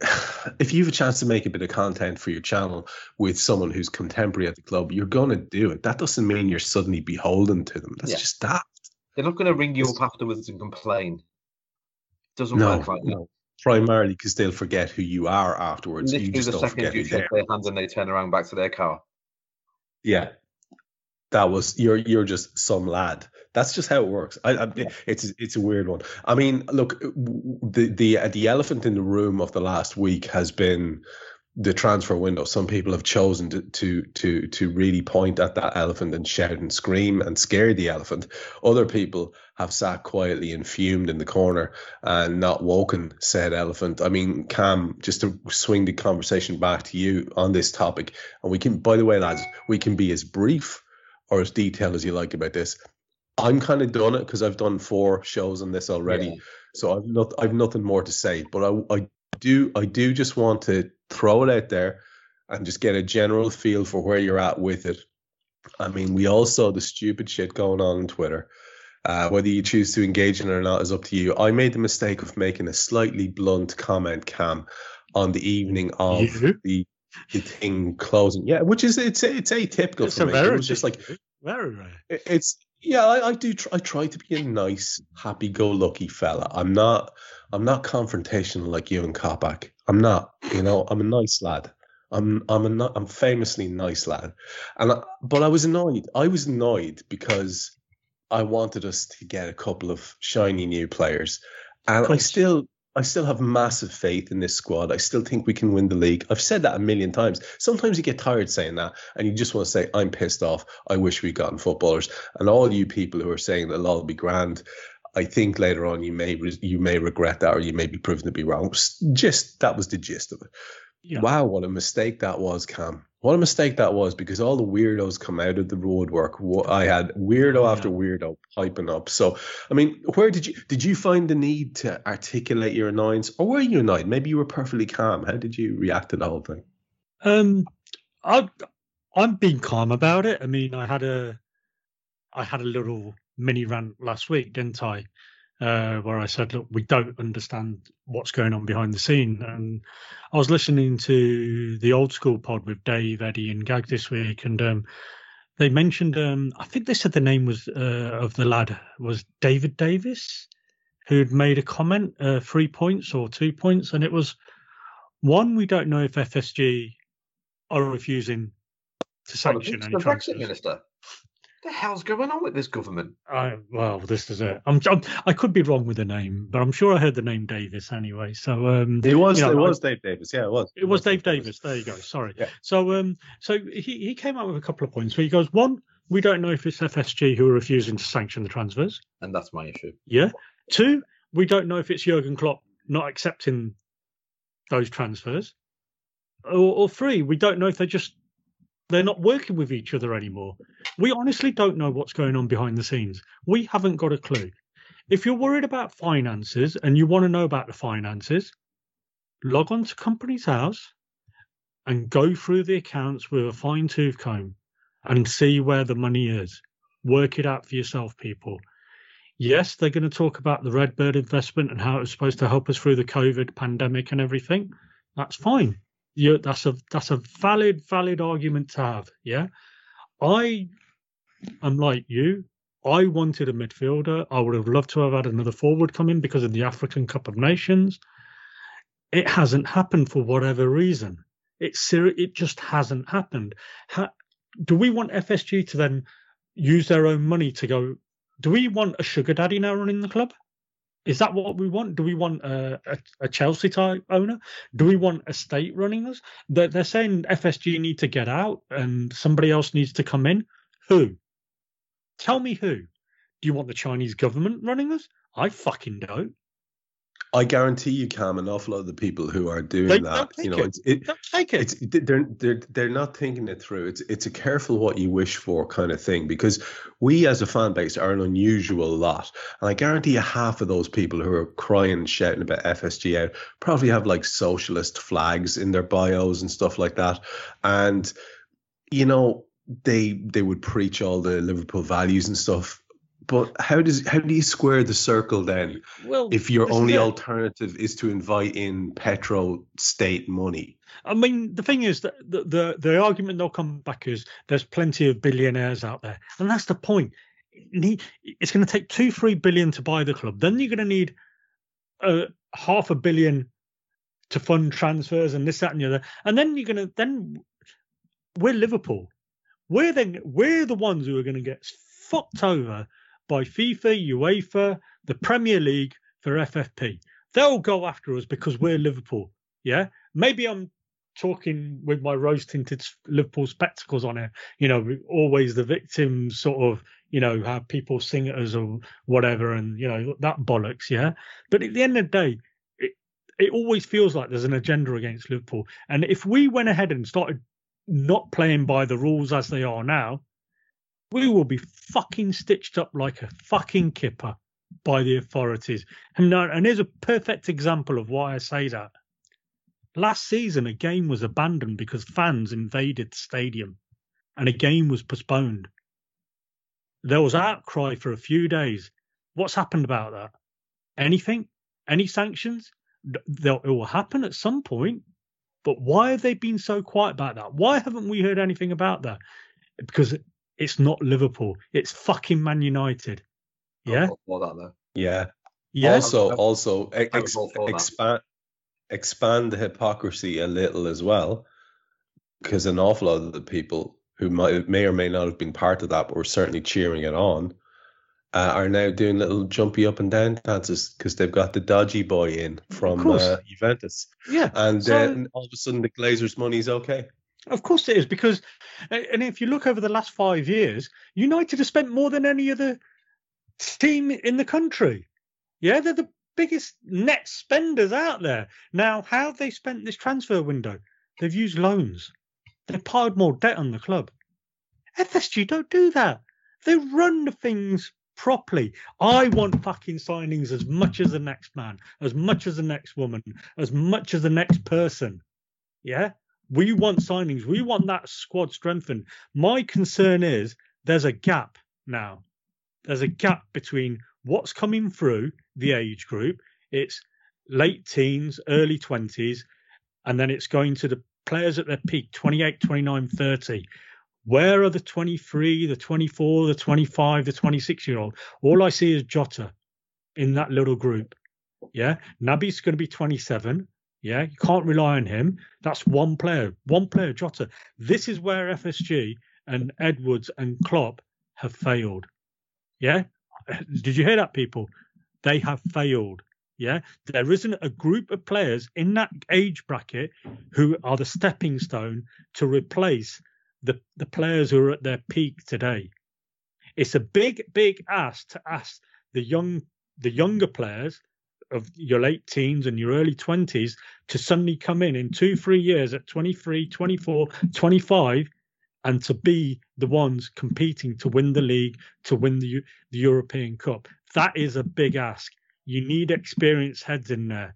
B: if you have a chance to make a bit of content for your channel with someone who's contemporary at the club, you're going to do it. That doesn't mean you're suddenly beholden to them. That's
C: Yeah.
B: just that.
C: They're not going to ring you up afterwards and complain. It Doesn't
B: No,
C: work like that.
B: no. Primarily because they'll forget who you are afterwards. you
C: Literally,
B: just
C: the second you shake their hands and they turn around back to their car.
B: Yeah, that was you're you're just some lad. That's just how it works. I, I, It's it's a weird one. I mean, look, the the the elephant in the room of the last week has been the transfer window. Some people have chosen to to to to really point at that elephant and shout and scream and scare the elephant. Other people have sat quietly and fumed in the corner and not woken said elephant. I mean, Kam, just to swing the conversation back to you on this topic, and we can, by the way, lads, we can be as brief or as detailed as you like about this. I'm kind of done it because I've done four shows on this already,
C: Yeah.
B: so I've not I've nothing more to say. But I I do I do just want to throw it out there and just get a general feel for where you're at with it. I mean, we all saw the stupid shit going on on Twitter. Uh, whether you choose to engage in it or not is up to you. I made the mistake of making a slightly blunt comment, Kam, on the evening of
D: You?
B: the the thing closing. Yeah, which is it's it's atypical
D: It's
B: for
D: a
B: me.
D: very
B: It was just like
D: very rare.
B: it- it's yeah I, I do try, I try to be a nice happy-go-lucky fella i'm not i'm not confrontational like you and Coppack. i'm not you know i'm a nice lad i'm i'm a i'm famously nice lad and I, but i was annoyed i was annoyed because i wanted us to get a couple of shiny new players and i still I still have massive faith in this squad. I still think we can win the league. I've said that a million times. Sometimes you get tired saying that and you just want to say, I'm pissed off. I wish we'd gotten footballers. And all you people who are saying that it'll all be grand, I think later on you may re- you may regret that or you may be proven to be wrong. Just that was the gist of it.
D: Yeah.
B: Wow, what a mistake that was, Kam. What a mistake that was because all the weirdos come out of the roadwork. I had weirdo
D: Yeah.
B: after weirdo piping up. So, I mean, where did you did you find the need to articulate your annoyance, or were you annoyed? Maybe you were perfectly calm. How did you react to the whole thing?
D: Um, I I'm being calm about it. I mean, I had a I had a little mini rant last week, didn't I? Uh, where I said, look, we don't understand what's going on behind the scene. And I was listening to the old school pod with Dave, Eddie, and Gag this week, and um, they mentioned, um, I think they said the name was uh, of the lad was David Davis, who'd made a comment, uh, three points or two points, and it was one, we don't know if FSG are refusing to sanction
C: It's
D: any
C: the Brexit minister. The hell's going on with this government?
D: I, well, this is it. I'm, I'm, I could be wrong with the name, but I'm sure I heard the name Davis anyway. So um,
B: It was
D: you know,
B: it
D: I-
B: was Dave Davis. Yeah, it was.
D: It was Dave Davis. There you go. Sorry.
B: Yeah.
D: So um, so he he came up with a couple of points where he goes, one, we don't know if it's FSG who are refusing to sanction the transfers.
C: And that's my issue.
D: Yeah. Two, we don't know if it's Jurgen Klopp not accepting those transfers. Or, or three, we don't know if they're just they're not working with each other anymore. We honestly don't know what's going on behind the scenes. We haven't got a clue. If you're worried about finances and you want to know about the finances, log on to Companies House and go through the accounts with a fine tooth comb and see where the money is. Work it out for yourself, people. Yes, they're going to talk about the Redbird investment and how it was supposed to help us through the COVID pandemic and everything. That's fine. You, that's a that's a valid valid argument to have. Yeah, I am like you. I wanted a midfielder. I would have loved to have had another forward come in because of the African Cup of Nations. It hasn't happened for whatever reason. It's it just hasn't happened. Ha- do we want FSG to then use their own money to go? Do we want a sugar daddy now running the club? Is that what we want? Do we want a, a, a Chelsea type owner? Do we want a state running us? They're, they're saying FSG need to get out and somebody else needs to come in. Who? Tell me who. Do you want the Chinese government running us? I fucking don't.
B: I guarantee you, Kam, an awful lot of the people who are doing
D: They-
B: that, you know,
D: it.
B: it's it,
D: Don't take it.
B: it's they're they're they're not thinking it through. It's it's a careful what you wish for kind of thing because we as a fan base are an unusual lot, and I guarantee you half of those people who are crying and shouting about FSG out probably have like socialist flags in their bios and stuff like that, and you know they they would preach all the Liverpool values and stuff. But how does how do you square the circle then
D: well,
B: if your only
D: it.
B: alternative is to invite in petro state money?
D: I mean, the thing is that the, the the argument they'll come back is there's plenty of billionaires out there, and that's the point. It's going to take two, three billion to buy the club. Then you're going to need uh, half a billion to fund transfers and this, that, and the other. And then you're gonna then we're Liverpool. We're then we're the ones who are gonna get fucked over by FIFA, UEFA, the Premier League for FFP. They'll go after us because we're Liverpool. Yeah. Maybe I'm talking with my rose tinted Liverpool spectacles on it. You know, always the victim sort of, you know, have people sing at us or whatever and, you know, that bollocks. Yeah. But at the end of the day, it always feels like there's an agenda against Liverpool. And if we went ahead and started not playing by the rules as they are now, we will be fucking stitched up like a fucking kipper by the authorities. And, no, and here's a perfect example of why I say that. Last season, a game was abandoned because fans invaded the stadium and a game was postponed. There was outcry for a few days. What's happened about that? Anything? Any sanctions? They'll, it will happen at some point. But why have they been so quiet about that? Why haven't we heard anything about that? Because it's not Liverpool. It's fucking Man United. Yeah.
C: For that though.
B: Yeah.
D: Yeah.
B: Also, also ex-
C: I was all for that.
B: expand expand the hypocrisy a little as well, because an awful lot of the people who might may or may not have been part of that, but were certainly cheering it on, uh, are now doing little jumpy up and down dances because they've got the dodgy boy in from uh, Juventus,
D: yeah.
B: and
D: So-
B: then all of a sudden the Glazers' money's okay.
D: Of course it is because, and if you look over the last five years, United have spent more than any other team in the country. Yeah, they're the biggest net spenders out there. Now, how have they spent this transfer window? They've used loans. They've piled more debt on the club. FSG don't do that. They run the things properly. I want fucking signings as much as the next man, as much as the next woman, as much as the next person. Yeah. We want signings. We want that squad strengthened. My concern is there's a gap now. There's a gap between what's coming through the age group. It's late teens, early 20s, and then it's going to the players at their peak 28, 29, 30. Where are the 23, the 24, the 25, the 26 year old? All I see is Jota in that little group. Yeah. Naby's going to be 27. Yeah. You can't rely on him. That's one player, one player, Jota. This is where FSG and Edwards and Klopp have failed. Yeah. Did you hear that, people? They have failed. Yeah. There isn't a group of players in that age bracket who are the stepping stone to replace the, the players who are at their peak today. It's a big, big ask to ask the young the younger players of your late teens and your early 20s to suddenly come in in two, three years at 23, 24, 25 and to be the ones competing to win the league, to win the, the European Cup. That is a big ask. You need experienced heads in there.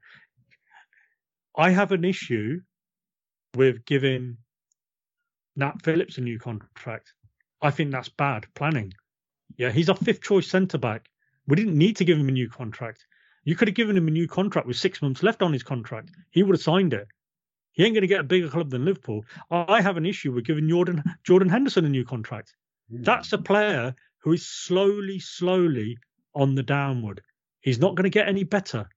D: I have an issue with giving Nat Phillips a new contract. I think that's bad planning. Yeah, he's our fifth choice centre back. We didn't need to give him a new contract. You could have given him a new contract with six months left on his contract. He would have signed it. He ain't going to get a bigger club than Liverpool. I have an issue with giving Jordan Jordan Henderson a new contract. Hmm. That's a player who is slowly, slowly on the downward. He's not going to get any better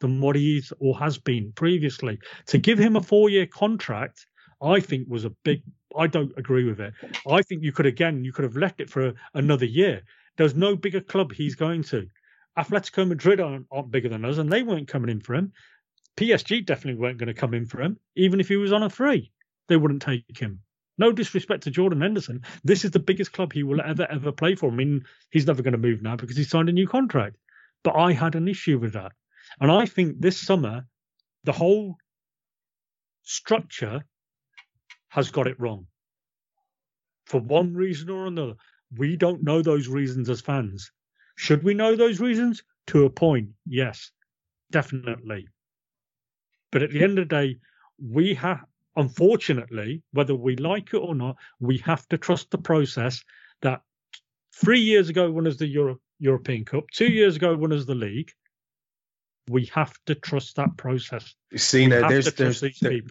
D: than what he is or has been previously. To give him a four-year contract, I think was a big. I don't agree with it. I think you could again, you could have left it for another year. There's no bigger club he's going to. Atletico Madrid aren't, aren't bigger than us, and they weren't coming in for him. PSG definitely weren't going to come in for him, even if he was on a free. They wouldn't take him. No disrespect to Jordan Henderson. This is the biggest club he will ever, ever play for. I mean, he's never going to move now because he signed a new contract. But I had an issue with that. And I think this summer, the whole structure has got it wrong. For one reason or another. We don't know those reasons as fans. Should we know those reasons? To a point, yes, definitely. But at the end of the day, we have, unfortunately, whether we like it or not, we have to trust the process that three years ago won us the Euro- European Cup, two years ago won us the league. We have to trust that process.
B: You see
D: We
B: now, there's there's there-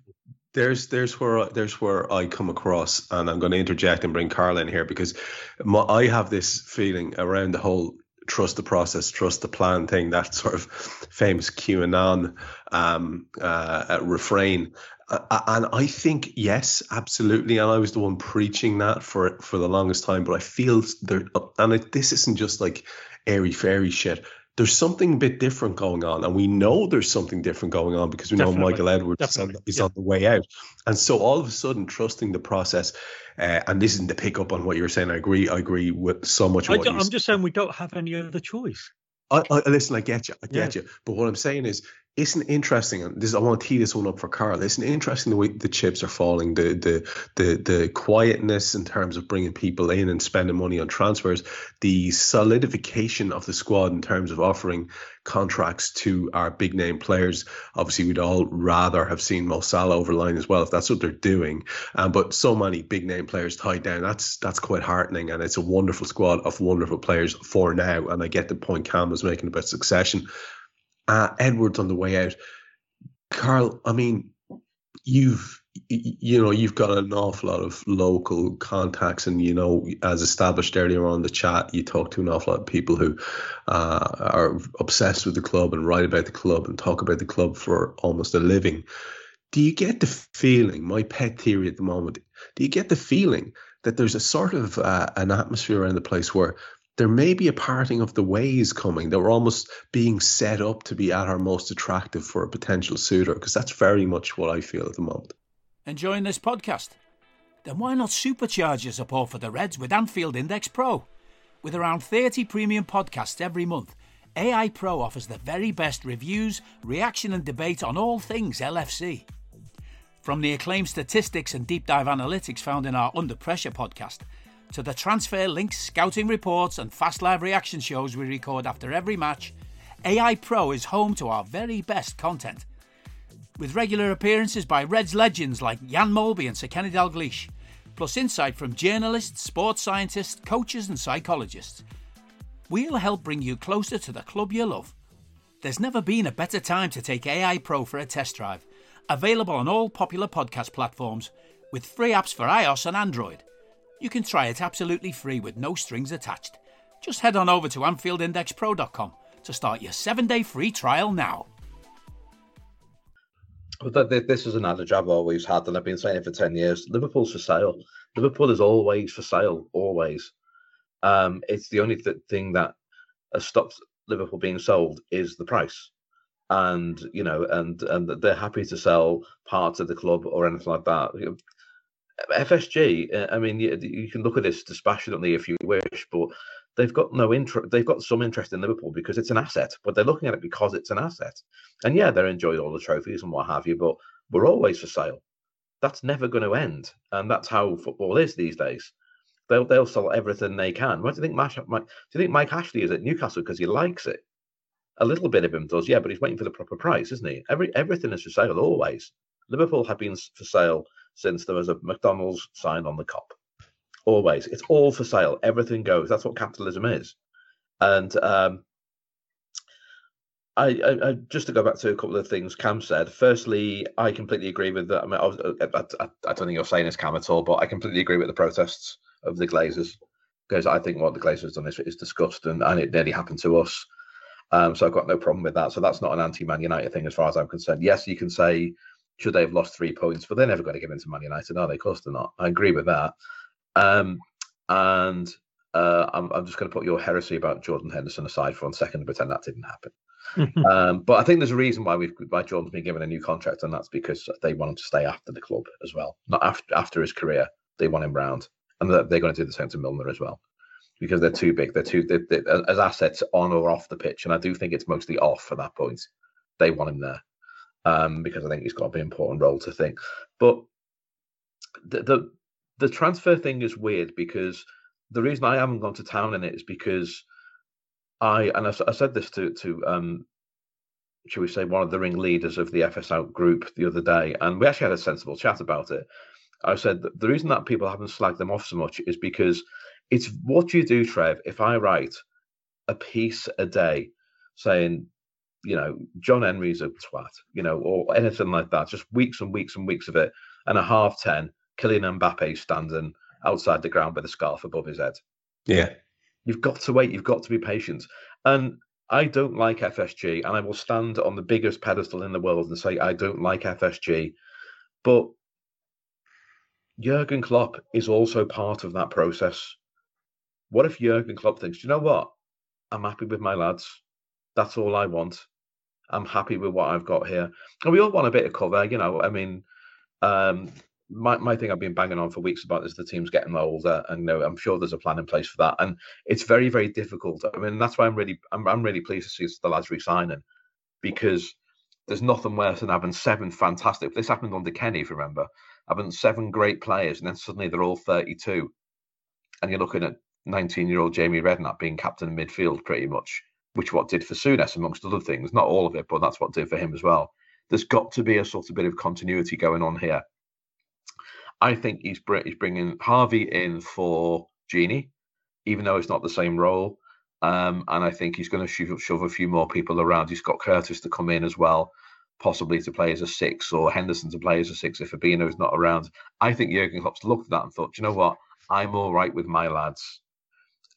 B: there's there's where I- there's where I come across, and I'm going to interject and bring Karl in here because my, I have this feeling around the whole trust the process, trust the plan thing, that sort of famous QAnon um, uh, uh, refrain. Uh, and I think yes, absolutely. And I was the one preaching that for for the longest time. But I feel there, and it, this isn't just like airy fairy shit. There's something a bit different going on, and we know there's something different going on because we
D: Definitely.
B: know Michael Edwards is, on, is
D: yeah.
B: on the way out, and so all of a sudden, trusting the process, uh, and this isn't to pick up on what you're saying. I agree. I agree with so much.
D: I
B: Of what
D: don't-
B: you
D: I'm just saying we don't have any other choice.
B: I, I, listen, I get you, I get
D: Yeah.
B: you. But what I'm saying is, isn't it interesting? This, I want to tee this one up for Karl. Isn't it interesting the way the chips are falling, the the the the quietness in terms of bringing people in and spending money on transfers, the solidification of the squad in terms of offering contracts to our big name players. Obviously, we'd all rather have seen Mo Salah over line as well, if that's what they're doing. Um, but so many big name players tied down. That's that's quite heartening, and it's a wonderful squad of wonderful players for now. And I get the point Kam was making about succession. Uh, Edwards on the way out. Karl, I mean, you've you know you've got an awful lot of local contacts and you know as established earlier on the chat you talk to an awful lot of people who uh, are obsessed with the club and write about the club and talk about the club for almost a living do you get the feeling my pet theory at the moment do you get the feeling that there's a sort of uh, an atmosphere around the place where there may be a parting of the ways coming that we're almost being set up to be at our most attractive for a potential suitor because that's very much what i feel at the moment
A: Enjoying this podcast? Then why not supercharge your support for the Reds with Anfield Index Pro? With around 30 premium podcasts every month, AI Pro offers the very best reviews, reaction, and debate on all things LFC. From the acclaimed statistics and deep dive analytics found in our Under Pressure podcast, to the transfer links, scouting reports, and fast live reaction shows we record after every match, AI Pro is home to our very best content with regular appearances by Reds legends like Jan Molby and Sir Kenny Dalglish, plus insight from journalists, sports scientists, coaches, and psychologists. We'll help bring you closer to the club you love. There's never been a better time to take AI Pro for a test drive. Available on all popular podcast platforms with free apps for iOS and Android. You can try it absolutely free with no strings attached. Just head on over to AnfieldIndexPro.com to start your seven day free trial now.
C: But th- th- this is another job I've always had, and I've been saying it for 10 years. Liverpool's for sale. Liverpool is always for sale, always. Um, it's the only th- thing that has stopped Liverpool being sold is the price. And, you know, and and they're happy to sell parts of the club or anything like that. FSG, uh, I mean, you, you can look at this dispassionately if you wish, but they've got no interest. They've got some interest in Liverpool because it's an asset, but they're looking at it because it's an asset. And yeah, they're enjoying all the trophies and what have you, but we're always for sale. That's never going to end, and that's how football is these days. They'll they'll sell everything they can. Why do you think Mash, Mike, do you think Mike Ashley is at Newcastle because he likes it? A little bit of him does, yeah, but he's waiting for the proper price, isn't he? Every everything is for sale always. Liverpool have been for sale since there was a McDonald's sign on the Kop. Always, it's all for sale. Everything goes. That's what capitalism is. And um, I, I, I just to go back to a couple of things Kam said. Firstly, I completely agree with that. I mean, I, was, I, I, don't think you're saying this, Kam, at all, but I completely agree with the protests of the Glazers because I think what the Glazers done is, is disgusting and, and it nearly happened to us. Um, so I've got no problem with that. So that's not an anti-Man United thing as far as I'm concerned. Yes, you can say should they have lost three points, but they're never going to give in to Man United, are they? Of course they're not. I agree with that. Um, and uh, I'm, I'm just going to put your heresy about Jordan Henderson aside for one second and pretend that didn't happen. um, but I think there's a reason why we've why Jordan's been given a new contract, and that's because they want him to stay after the club as well, not after after his career. They want him round, and they're, they're going to do the same to Milner as well, because they're too big. They're too they, they, as assets on or off the pitch, and I do think it's mostly off at that point. They want him there um, because I think he's got a very important role to think. But the, the the transfer thing is weird because the reason I haven't gone to town in it is because I and I, I said this to to um, shall we say one of the ring leaders of the FS Out group the other day, and we actually had a sensible chat about it. I said the reason that people haven't slagged them off so much is because it's what you do, Trev. If I write a piece a day saying, you know, John Henry's a twat, you know, or anything like that, just weeks and weeks and weeks of it, and a half ten, Kylian Mbappe standing outside the ground with a scarf above his head.
B: Yeah.
C: You've got to wait. You've got to be patient. And I don't like FSG, and I will stand on the biggest pedestal in the world and say I don't like FSG. But Jurgen Klopp is also part of that process. What if Jurgen Klopp thinks, you know what? I'm happy with my lads. That's all I want. I'm happy with what I've got here. And we all want a bit of cover, you know. I mean, um, my, my thing I've been banging on for weeks about is the team's getting older, and you know, I'm sure there's a plan in place for that. And it's very, very difficult. I mean, that's why I'm really, I'm, I'm really pleased to see the lads resigning because there's nothing worse than having seven fantastic. This happened under Kenny, if you remember, having seven great players, and then suddenly they're all 32, and you're looking at 19 year old Jamie Redknapp being captain in midfield, pretty much, which what did for Souness, amongst other things. Not all of it, but that's what did for him as well. There's got to be a sort of bit of continuity going on here. I think he's, he's bringing Harvey in for Gini, even though it's not the same role. Um, and I think he's going to shove, shove a few more people around. He's got Curtis to come in as well, possibly to play as a six, or Henderson to play as a six if Fabinho is not around. I think Jurgen Klopp's looked at that and thought, you know what, I'm all right with my lads.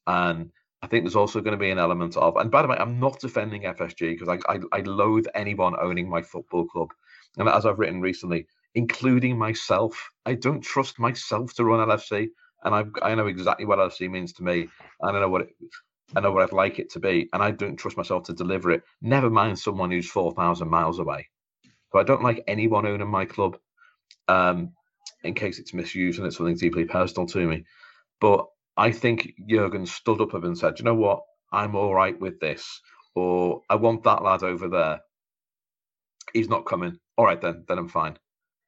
C: And I think there's also going to be an element of, and by the way, I'm not defending FSG because I, I, I loathe anyone owning my football club. And as I've written recently, including myself, I don't trust myself to run LFC. And I I know exactly what LFC means to me. I don't know what it, I know what I'd like it to be, and I don't trust myself to deliver it. Never mind someone who's four thousand miles away. So I don't like anyone owning my club, um, in case it's misused and it's something deeply personal to me. But I think Jurgen stood up and said, "You know what? I'm all right with this, or I want that lad over there. He's not coming. All right, then, then I'm fine,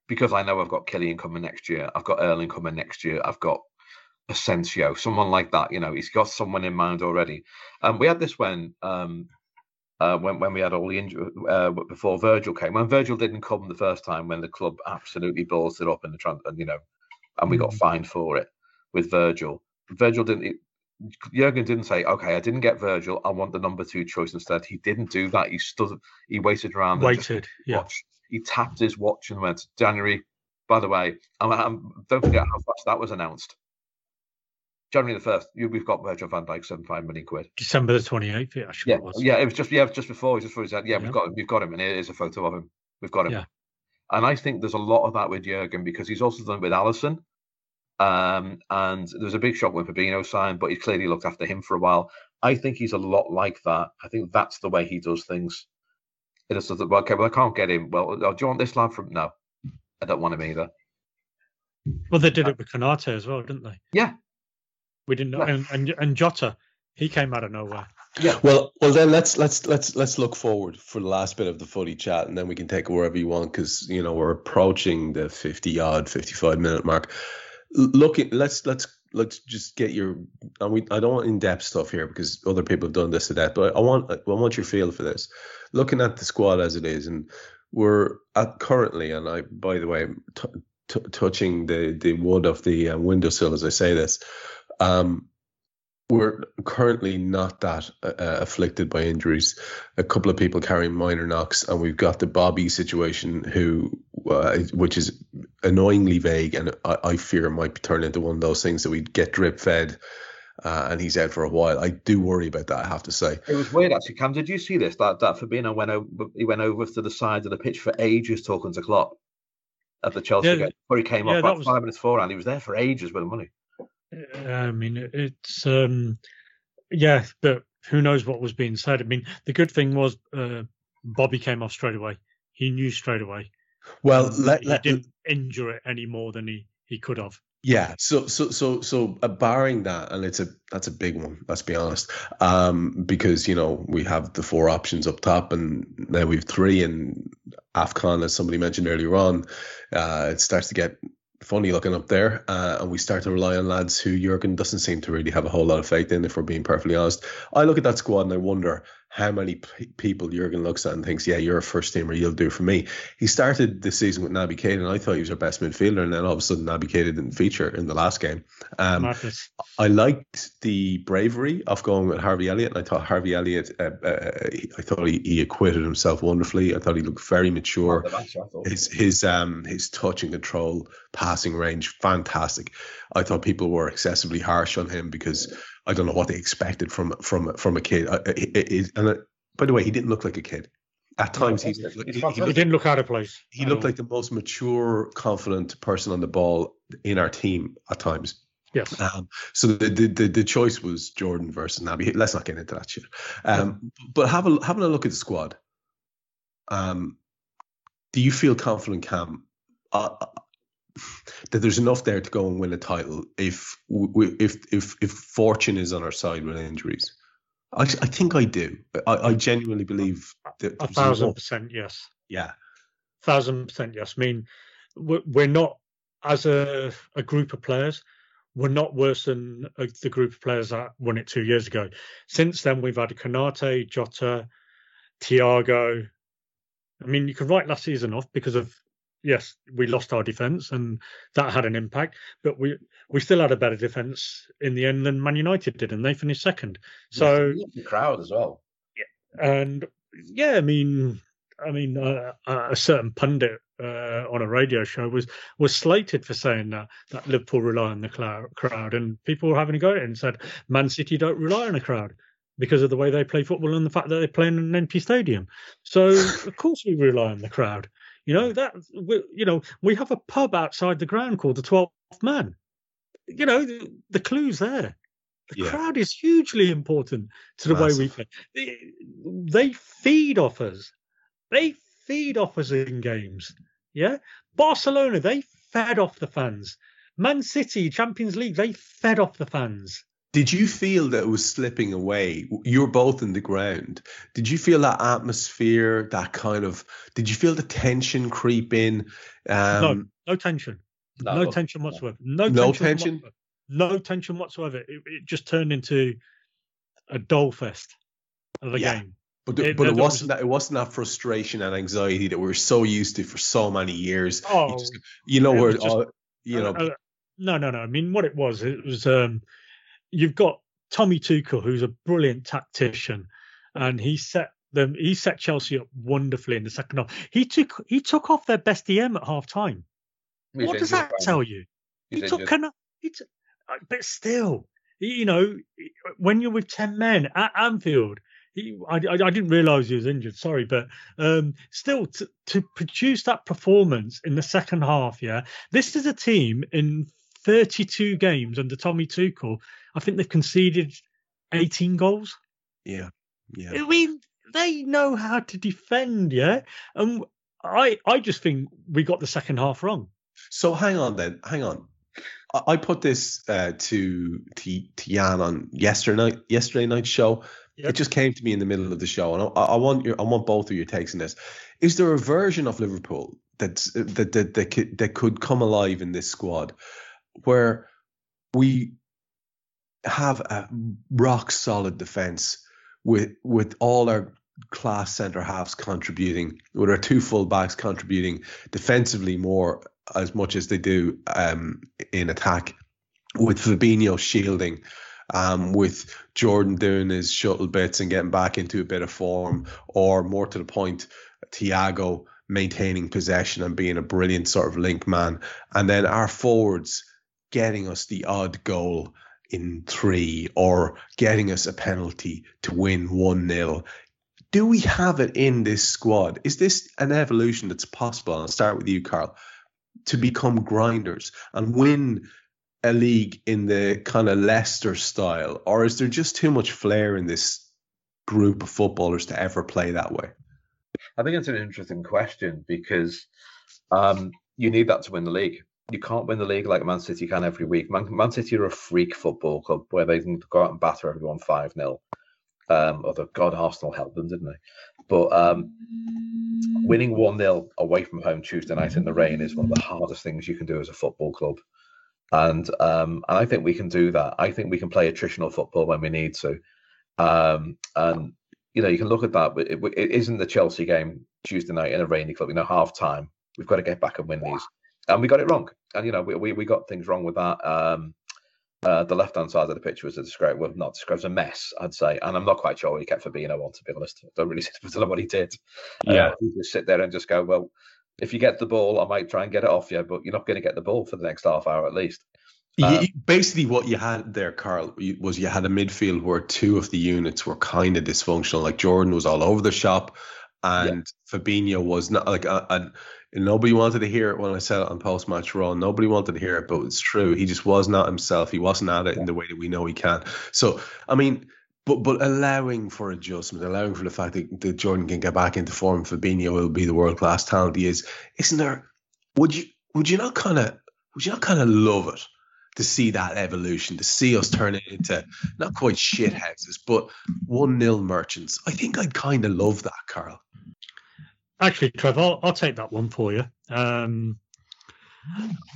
C: because I know I've got Kylian coming next year. I've got Erling coming next year. I've got Asensio, someone like that. You know, he's got someone in mind already. Um, we had this when um, uh, when when we had all the injury uh, before Virgil came. When Virgil didn't come the first time, when the club absolutely balls it up in the trans, and you know, and we got fined for it with Virgil. Virgil didn't. Jurgen didn't say, "Okay, I didn't get Virgil. I want the number two choice instead." He didn't do that. He stood. He waited around.
D: Waited, yeah.
C: watched. He tapped his watch and went, "January." By the way, I'm, I'm, don't forget how fast that was announced. January the first, we've got Virgil van Dijk, seven five million quid.
D: December the 28th, it actually
C: Yeah,
D: was.
C: yeah, it was just yeah, just before, just before he said, yeah, we've got him, we've got him, and here is a photo of him. We've got him.
D: Yeah.
C: And I think there's a lot of that with Jurgen because he's also done it with Alisson. Um, and there was a big shock when Fabinho signed, but he clearly looked after him for a while. I think he's a lot like that. I think that's the way he does things. It is sort of, well, okay, well, I can't get him. Well, oh, do you want this lad from? No, I don't want him either.
D: Well, they did it with Konaté as well, didn't they?
C: Yeah.
D: We didn't know.
C: Yeah.
D: And, and, and Jota, he came out of nowhere.
C: Yeah.
B: Well, well, then let's let's let's let's look forward for the last bit of the footy chat, and then we can take it wherever you want because you know we're approaching the fifty odd, fifty five minute mark. Looking, let's let's let's just get your. And we, I don't want in depth stuff here because other people have done this to that, but I want I want your feel for this. Looking at the squad as it is, and we're at currently, and I by the way, t- t- touching the the wood of the uh, windowsill as I say this. Um, we're currently not that uh, afflicted by injuries. A couple of people carrying minor knocks, and we've got the Bobby situation, who, uh, which is annoyingly vague, and I, I fear might turn into one of those things that we get drip fed, uh, and he's out for a while. I do worry about that. I have to say.
C: It was weird actually. Kam, did you see this? That that Fabinho went over. He went over to the side of the pitch for ages talking to Klopp at the Chelsea
D: Yeah,
C: game. Before he came
D: yeah,
C: off
D: that
C: about
D: was-
C: five minutes beforehand, he was there for ages with the money.
D: I mean, it's um, yeah, but who knows what was being said? I mean, the good thing was uh, Bobby came off straight away. He knew straight away.
B: Well,
D: Um,
B: let,
D: he didn't injure it any more than he he could have.
B: Yeah, so so so so uh, barring that, and it's a that's a big one. Let's be honest, um, because you know we have the four options up top, and now we've three. And Afcon, as somebody mentioned earlier on, uh, it starts to get funny looking up there, uh, and we start to rely on lads who Jurgen doesn't seem to really have a whole lot of faith in. If we're being perfectly honest, I look at that squad and I wonder how many p- people Jurgen looks at and thinks, "Yeah, you're a first teamer, you'll do for me." He started the season with Naby Keita, and I thought he was our best midfielder, and then all of a sudden Naby Keita didn't feature in the last game. Um, I liked the bravery of going with Harvey Elliott, and I thought Harvey Elliott, uh, uh, he- I thought he, he acquitted himself wonderfully. I thought he looked very mature.
C: Match,
B: His his um his touch and control passing range, fantastic. I thought people were excessively harsh on him because I don't know what they expected from from from a kid. Uh, it- it- it- and uh, by the way, he didn't look like a kid. At times, he,
C: he's
B: he, he
D: He didn't look out of place.
B: he looked like the most mature, confident person on the ball in our team at times.
D: yes.
B: Um, so the, the the the choice was Jordan versus Naby. Let's not get into that shit. Um, but have a having a look at the squad. Um, do you feel confident, Kam, uh, that there's enough there to go and win a title if we, if if if fortune is on our side with injuries? I, I think I do. I, I genuinely believe that
D: A thousand
B: enough-
D: percent yes.
B: Yeah,
D: thousand percent yes. I mean, we're, we're not as a a group of players. We're not worse than uh, the group of players that won it two years ago. Since then, we've had Konaté, Jota, Thiago. I mean, you could write last season off because of yes, we lost our defence and that had an impact. But we we still had a better defence in the end than Man United did, and they finished second. So
C: the crowd as well.
D: Yeah, and yeah, I mean, I mean, uh, a certain pundit uh, on a radio show was was slated for saying that that Liverpool rely on the clou- crowd, and people were having a go at it and said Man City don't rely on a crowd because of the way they play football and the fact that they play in an empty stadium. So of course we rely on the crowd. You know that we, you know we have a pub outside the ground called the Twelfth Man. You know the, the clues there. The
B: Yeah.
D: crowd is hugely important to the way we play. They, they feed off us. They feed off us in games. Yeah. Barcelona, they fed off the fans. Man City, Champions League, they fed off the fans.
B: Did you feel that it was slipping away? You're both in the ground. Did you feel that atmosphere, that kind of? Did you feel the tension creep in? Um,
D: no tension.
C: No,
D: No, tension whatsoever. No,
B: No
D: tension.
B: tension?
D: Whatsoever. No tension whatsoever. It, it just turned into a dull fest of a
B: Yeah.
D: game.
B: but the,
D: it-
B: but it
D: there was-
B: wasn't that. It wasn't that frustration and anxiety that we we're so used to for so many years. You,
D: Oh,
B: just- you know where?
D: just-
B: all- you know,
D: Uh, uh, no, no, no. I mean, what it was, it was um, you've got Tommy Tuchel, who's a brilliant tactician, and he set them. He set Chelsea up wonderfully in the second half. He took he took off their best DM at half time.
C: He's
D: what does that tell you?
C: He's
D: he took
C: injured.
D: Cana- he t- uh, but still, you know, when you're with ten men at Anfield. He, I, I, I didn't realise he was injured. Sorry, but um, still, to, to produce that performance in the second half, yeah, this is a team in 32 games under Tommy Tuchel. I think they've conceded 18 goals.
B: yeah, yeah.
D: I mean, they know how to defend, yeah. And I, I just think we got the second half wrong.
B: So hang on then, hang on. I, I put this uh, to to to Jan on yesterday night yesterday night show.
D: Yep.
B: It just came to me in the middle of the show, and I, I want your I want both of your takes on this. Is there a version of Liverpool that's that that that could, that could come alive in this squad, where we have a rock solid defense with with all our class centre halves contributing, with our two full backs contributing defensively more as much as they do um, in attack, with Fabinho shielding, um, with Jordan doing his shuttle bits and getting back into a bit of form, or more to the point, Thiago maintaining possession and being a brilliant sort of link man, and then our forwards getting us the odd goal in three or getting us a penalty to win 1 0. Do we have it in this squad? Is this an evolution that's possible? I'll start with you, Karl, to become grinders and win a league in the kind of Leicester style? Or is there just too much flair in this group of footballers to ever play that way?
C: I think it's an interesting question because um, you need that to win the league. You can't win the league like Man City can every week. Man, Man City are a freak football club where they can go out and batter everyone 5 0. Um, although, God, Arsenal helped them, didn't they? But um, winning 1 0 away from home Tuesday night in the rain is one of the hardest things you can do as a football club. And um, and I think we can do that. I think we can play attritional football when we need to. Um, and you know, you can look at that, but it, it isn't the Chelsea game Tuesday night in a rainy club. You know, half time, we've got to get back and win these, and we got it wrong. And you know, we we, we got things wrong with that. Um, uh, the left hand side of the pitch was a describe, well, not described, as a mess, I'd say. And I'm not quite sure what he kept Fabinho on, to be honest. I don't really know what he did.
B: Yeah.
C: uh, he just sit there and just go, well, If you get the ball, I might try and get it off you, but you're not going to get the ball for the next half hour at least. Uh,
B: you- basically, what you had there, Karl, was you had a midfield where two of the units were kind of dysfunctional. Like Jordan was all over the shop, and Fabinho was not like. Uh, and nobody wanted to hear it when I said it on post match Raw. Nobody wanted to hear it, but it's true. He just was not himself. He wasn't at it in the way that we know he can. So, I mean. But but allowing for adjustment, allowing for the fact that, that Jordan can get back into form, Fabinho will be the world class talent he is. Isn't there? Would you would you not kind of would you not kind of love it to see that evolution, to see us turn it into not quite shit houses, but one nil merchants? I think I'd kind of love that, Karl.
D: Actually, Trev, I'll, I'll take that one for you. Um,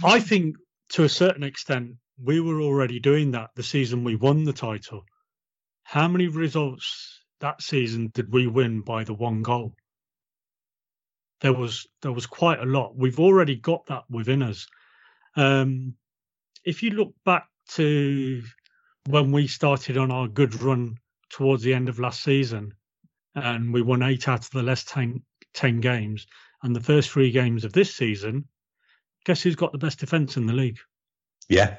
D: I think to a certain extent, we were already doing that the season we won the title. How many results that season did we win by the one goal? There was there was quite a lot. We've already got that within us. Um, if you look back to when we started on our good run towards the end of last season, and we won eight out of the last 10, 10 games, and the first three games of this season, guess who's got the best defence in the league?
B: Yeah.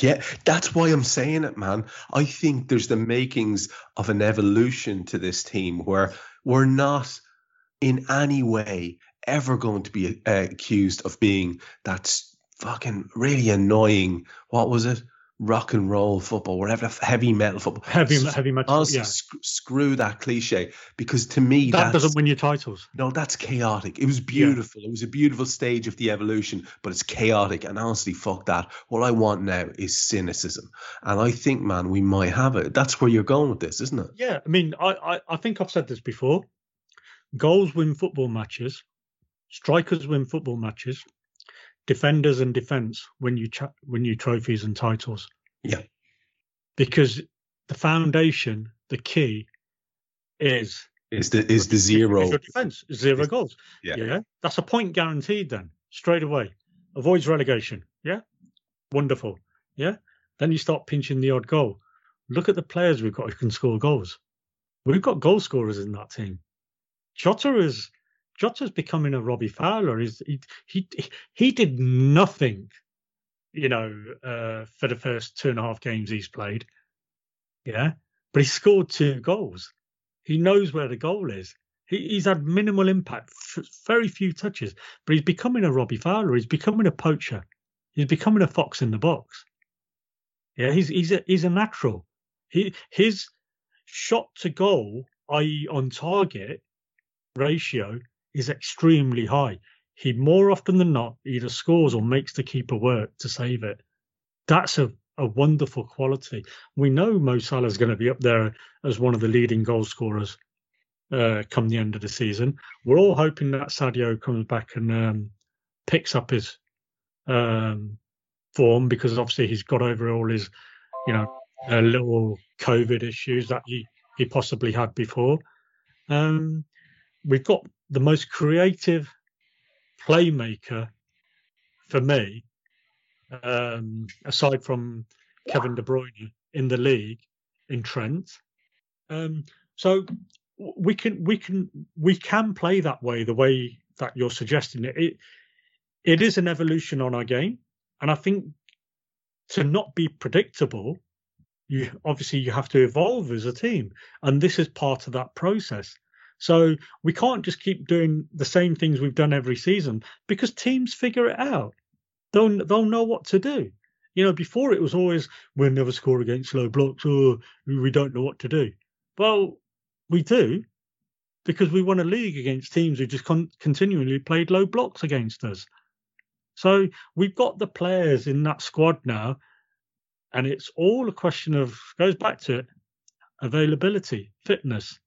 B: Yeah, that's why I'm saying it, man. I think there's the makings of an evolution to this team where we're not in any way ever going to be uh, accused of being that fucking really annoying, what was it? Rock and roll football, whatever, heavy metal football.
D: Heavy, heavy metal.
B: Honestly,
D: yeah.
B: sc- screw that cliche because to me,
D: That doesn't win your titles.
B: no, that's chaotic. It was beautiful. It was a beautiful stage of the evolution, but it's chaotic. And honestly, fuck that. What I want now is cynicism. And I think, man, we might have it. That's where you're going with this, isn't it?
D: Yeah, I mean, I, I, I think I've said this before. Goals win football matches. Strikers win football matches. Defenders and defence win you cha- win you trophies and titles.
B: Yeah.
D: Because the foundation, the key, is
B: Is the is the zero?
D: is your defence zero
B: Is-
D: goals.
B: yeah.
D: yeah, that's a point guaranteed. Then straight away, avoids relegation. Yeah, wonderful. Yeah, then you start pinching the odd goal. Look at the players we've got who can score goals. We've got goal scorers in that team. Jota is Jota's becoming a Robbie Fowler. He's, he he he did nothing, you know, uh, for the first two and a half games he's played. Yeah, but he scored two goals. He knows where the goal is. He, he's had minimal impact, f- very few touches, but he's becoming a Robbie Fowler. He's becoming a poacher. He's becoming a fox in the box. Yeah, he's he's a he's a natural. He his shot to goal, i.e., on target ratio, is extremely high. He more often than not either scores or makes the keeper work to save it. That's a, a wonderful quality. We know Mo Salah's going to be up there as one of the leading goal scorers uh, come the end of the season. We're all hoping that Sadio comes back and um, picks up his um, form because obviously he's got over all his, you know, uh, little COVID issues that he, he possibly had before. Um, we've got the most creative playmaker for me, um, aside from Kevin De Bruyne in the league, in Trent. Um, so we can we can we can play that way, the way that you're suggesting it. It it is an evolution on our game, and I think to not be predictable, you obviously you have to evolve as a team, and this is part of that process. So we can't just keep doing the same things we've done every season because teams figure it out. They'll they'll know what to do. You know, before it was always we'll never score against low blocks or we don't know what to do. Well, we do because we won a league against teams who just con- continually played low blocks against us. So we've got the players in that squad now, and it's all a question of goes back to it availability, fitness.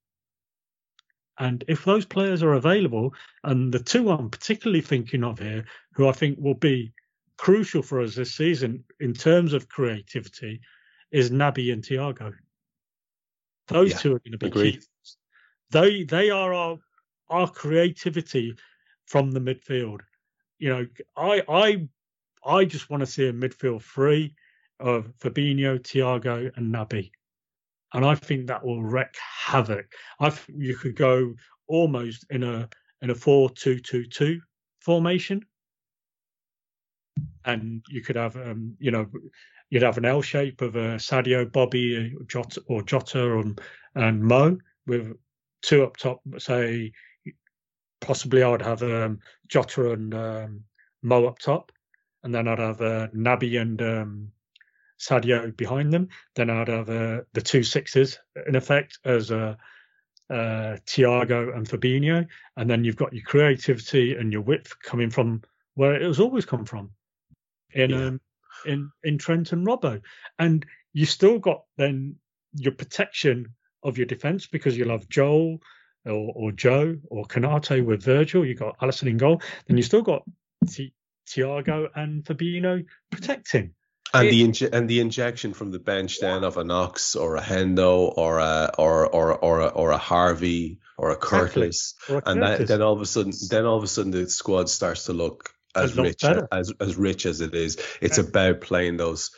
D: And if those players are available, and the two I'm particularly thinking of here, who I think will be crucial for us this season in terms of creativity, is Naby and Thiago. Those
B: Yeah,
D: two are going to be
B: agreed.
D: key. They they are our our creativity from the midfield. You know, I I I just want to see a midfield free of Fabinho, Thiago, and Naby and I think that will wreak havoc. I you could go almost in a in a four two two two formation, and you could have, um, you know, you'd have an L shape of a Sadio, Bobby, uh, Jota, or Jota, and, and Mo with two up top. Say, possibly I would have um, Jota and um, Mo up top, and then I'd have uh, Naby and um, Sadio behind them. Then I'd have uh, the two sixes in effect as uh, uh, Thiago and Fabinho, and then you've got your creativity and your width coming from where it has always come from in
B: Yeah.
D: um, in in Trent and Robbo, and you still got then your protection of your defence because you'll have Joel or, or Joe or Konaté with Virgil. You got Alisson in goal. Then you still got Ti- Thiago and Fabinho protecting.
B: And
D: It-
B: the inje- and the injection from the bench then of a Knox or a Hendo or a or or or a, or a Harvey or a
D: Exactly.
B: Curtis,
D: Or a
B: and that, then all of a sudden then all of a sudden the squad starts to look as rich
D: better.
B: as as rich as it is. It's
D: And-
B: about playing those.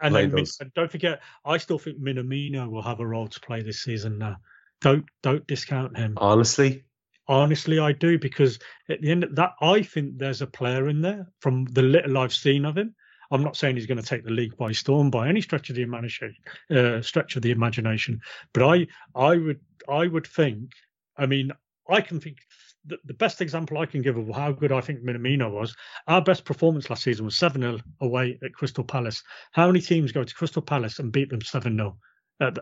D: and
B: play
D: then
B: those.
D: and don't forget, I still think Minamino will have a role to play this season. Now, don't don't discount him.
B: Honestly,
D: Honestly, I do because at the end of that, I think there's a player in there from the little I've seen of him. I'm not saying he's going to take the league by storm by any stretch of the imagination, uh, stretch of the imagination, but I I would I would think. I mean, I can think. The, the best example I can give of how good I think Minamino was, our best performance last season was 7 0 away at Crystal Palace. How many teams go to Crystal Palace and beat them 7 0? Uh,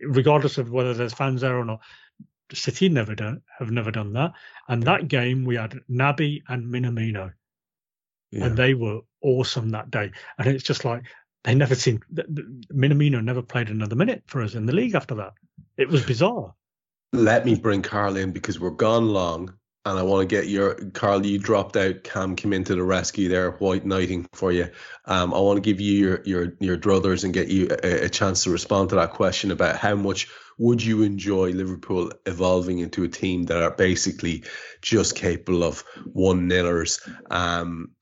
D: regardless of whether there's fans there or not. City never done have never done that. And that game we had Naby and Minamino,
B: yeah.
D: and they were awesome that day. And it's just like they never seemed Minamino never played another minute for us in the league after that. It was bizarre.
B: let me bring Karl in because we're gone long, and I want to get your Karl. You dropped out. Kam came into the rescue there, white knighting for you. Um, I want to give you your your your druthers and get you a, a chance to respond to that question about how much would you enjoy Liverpool evolving into a team that are basically just capable of one nillers. Um,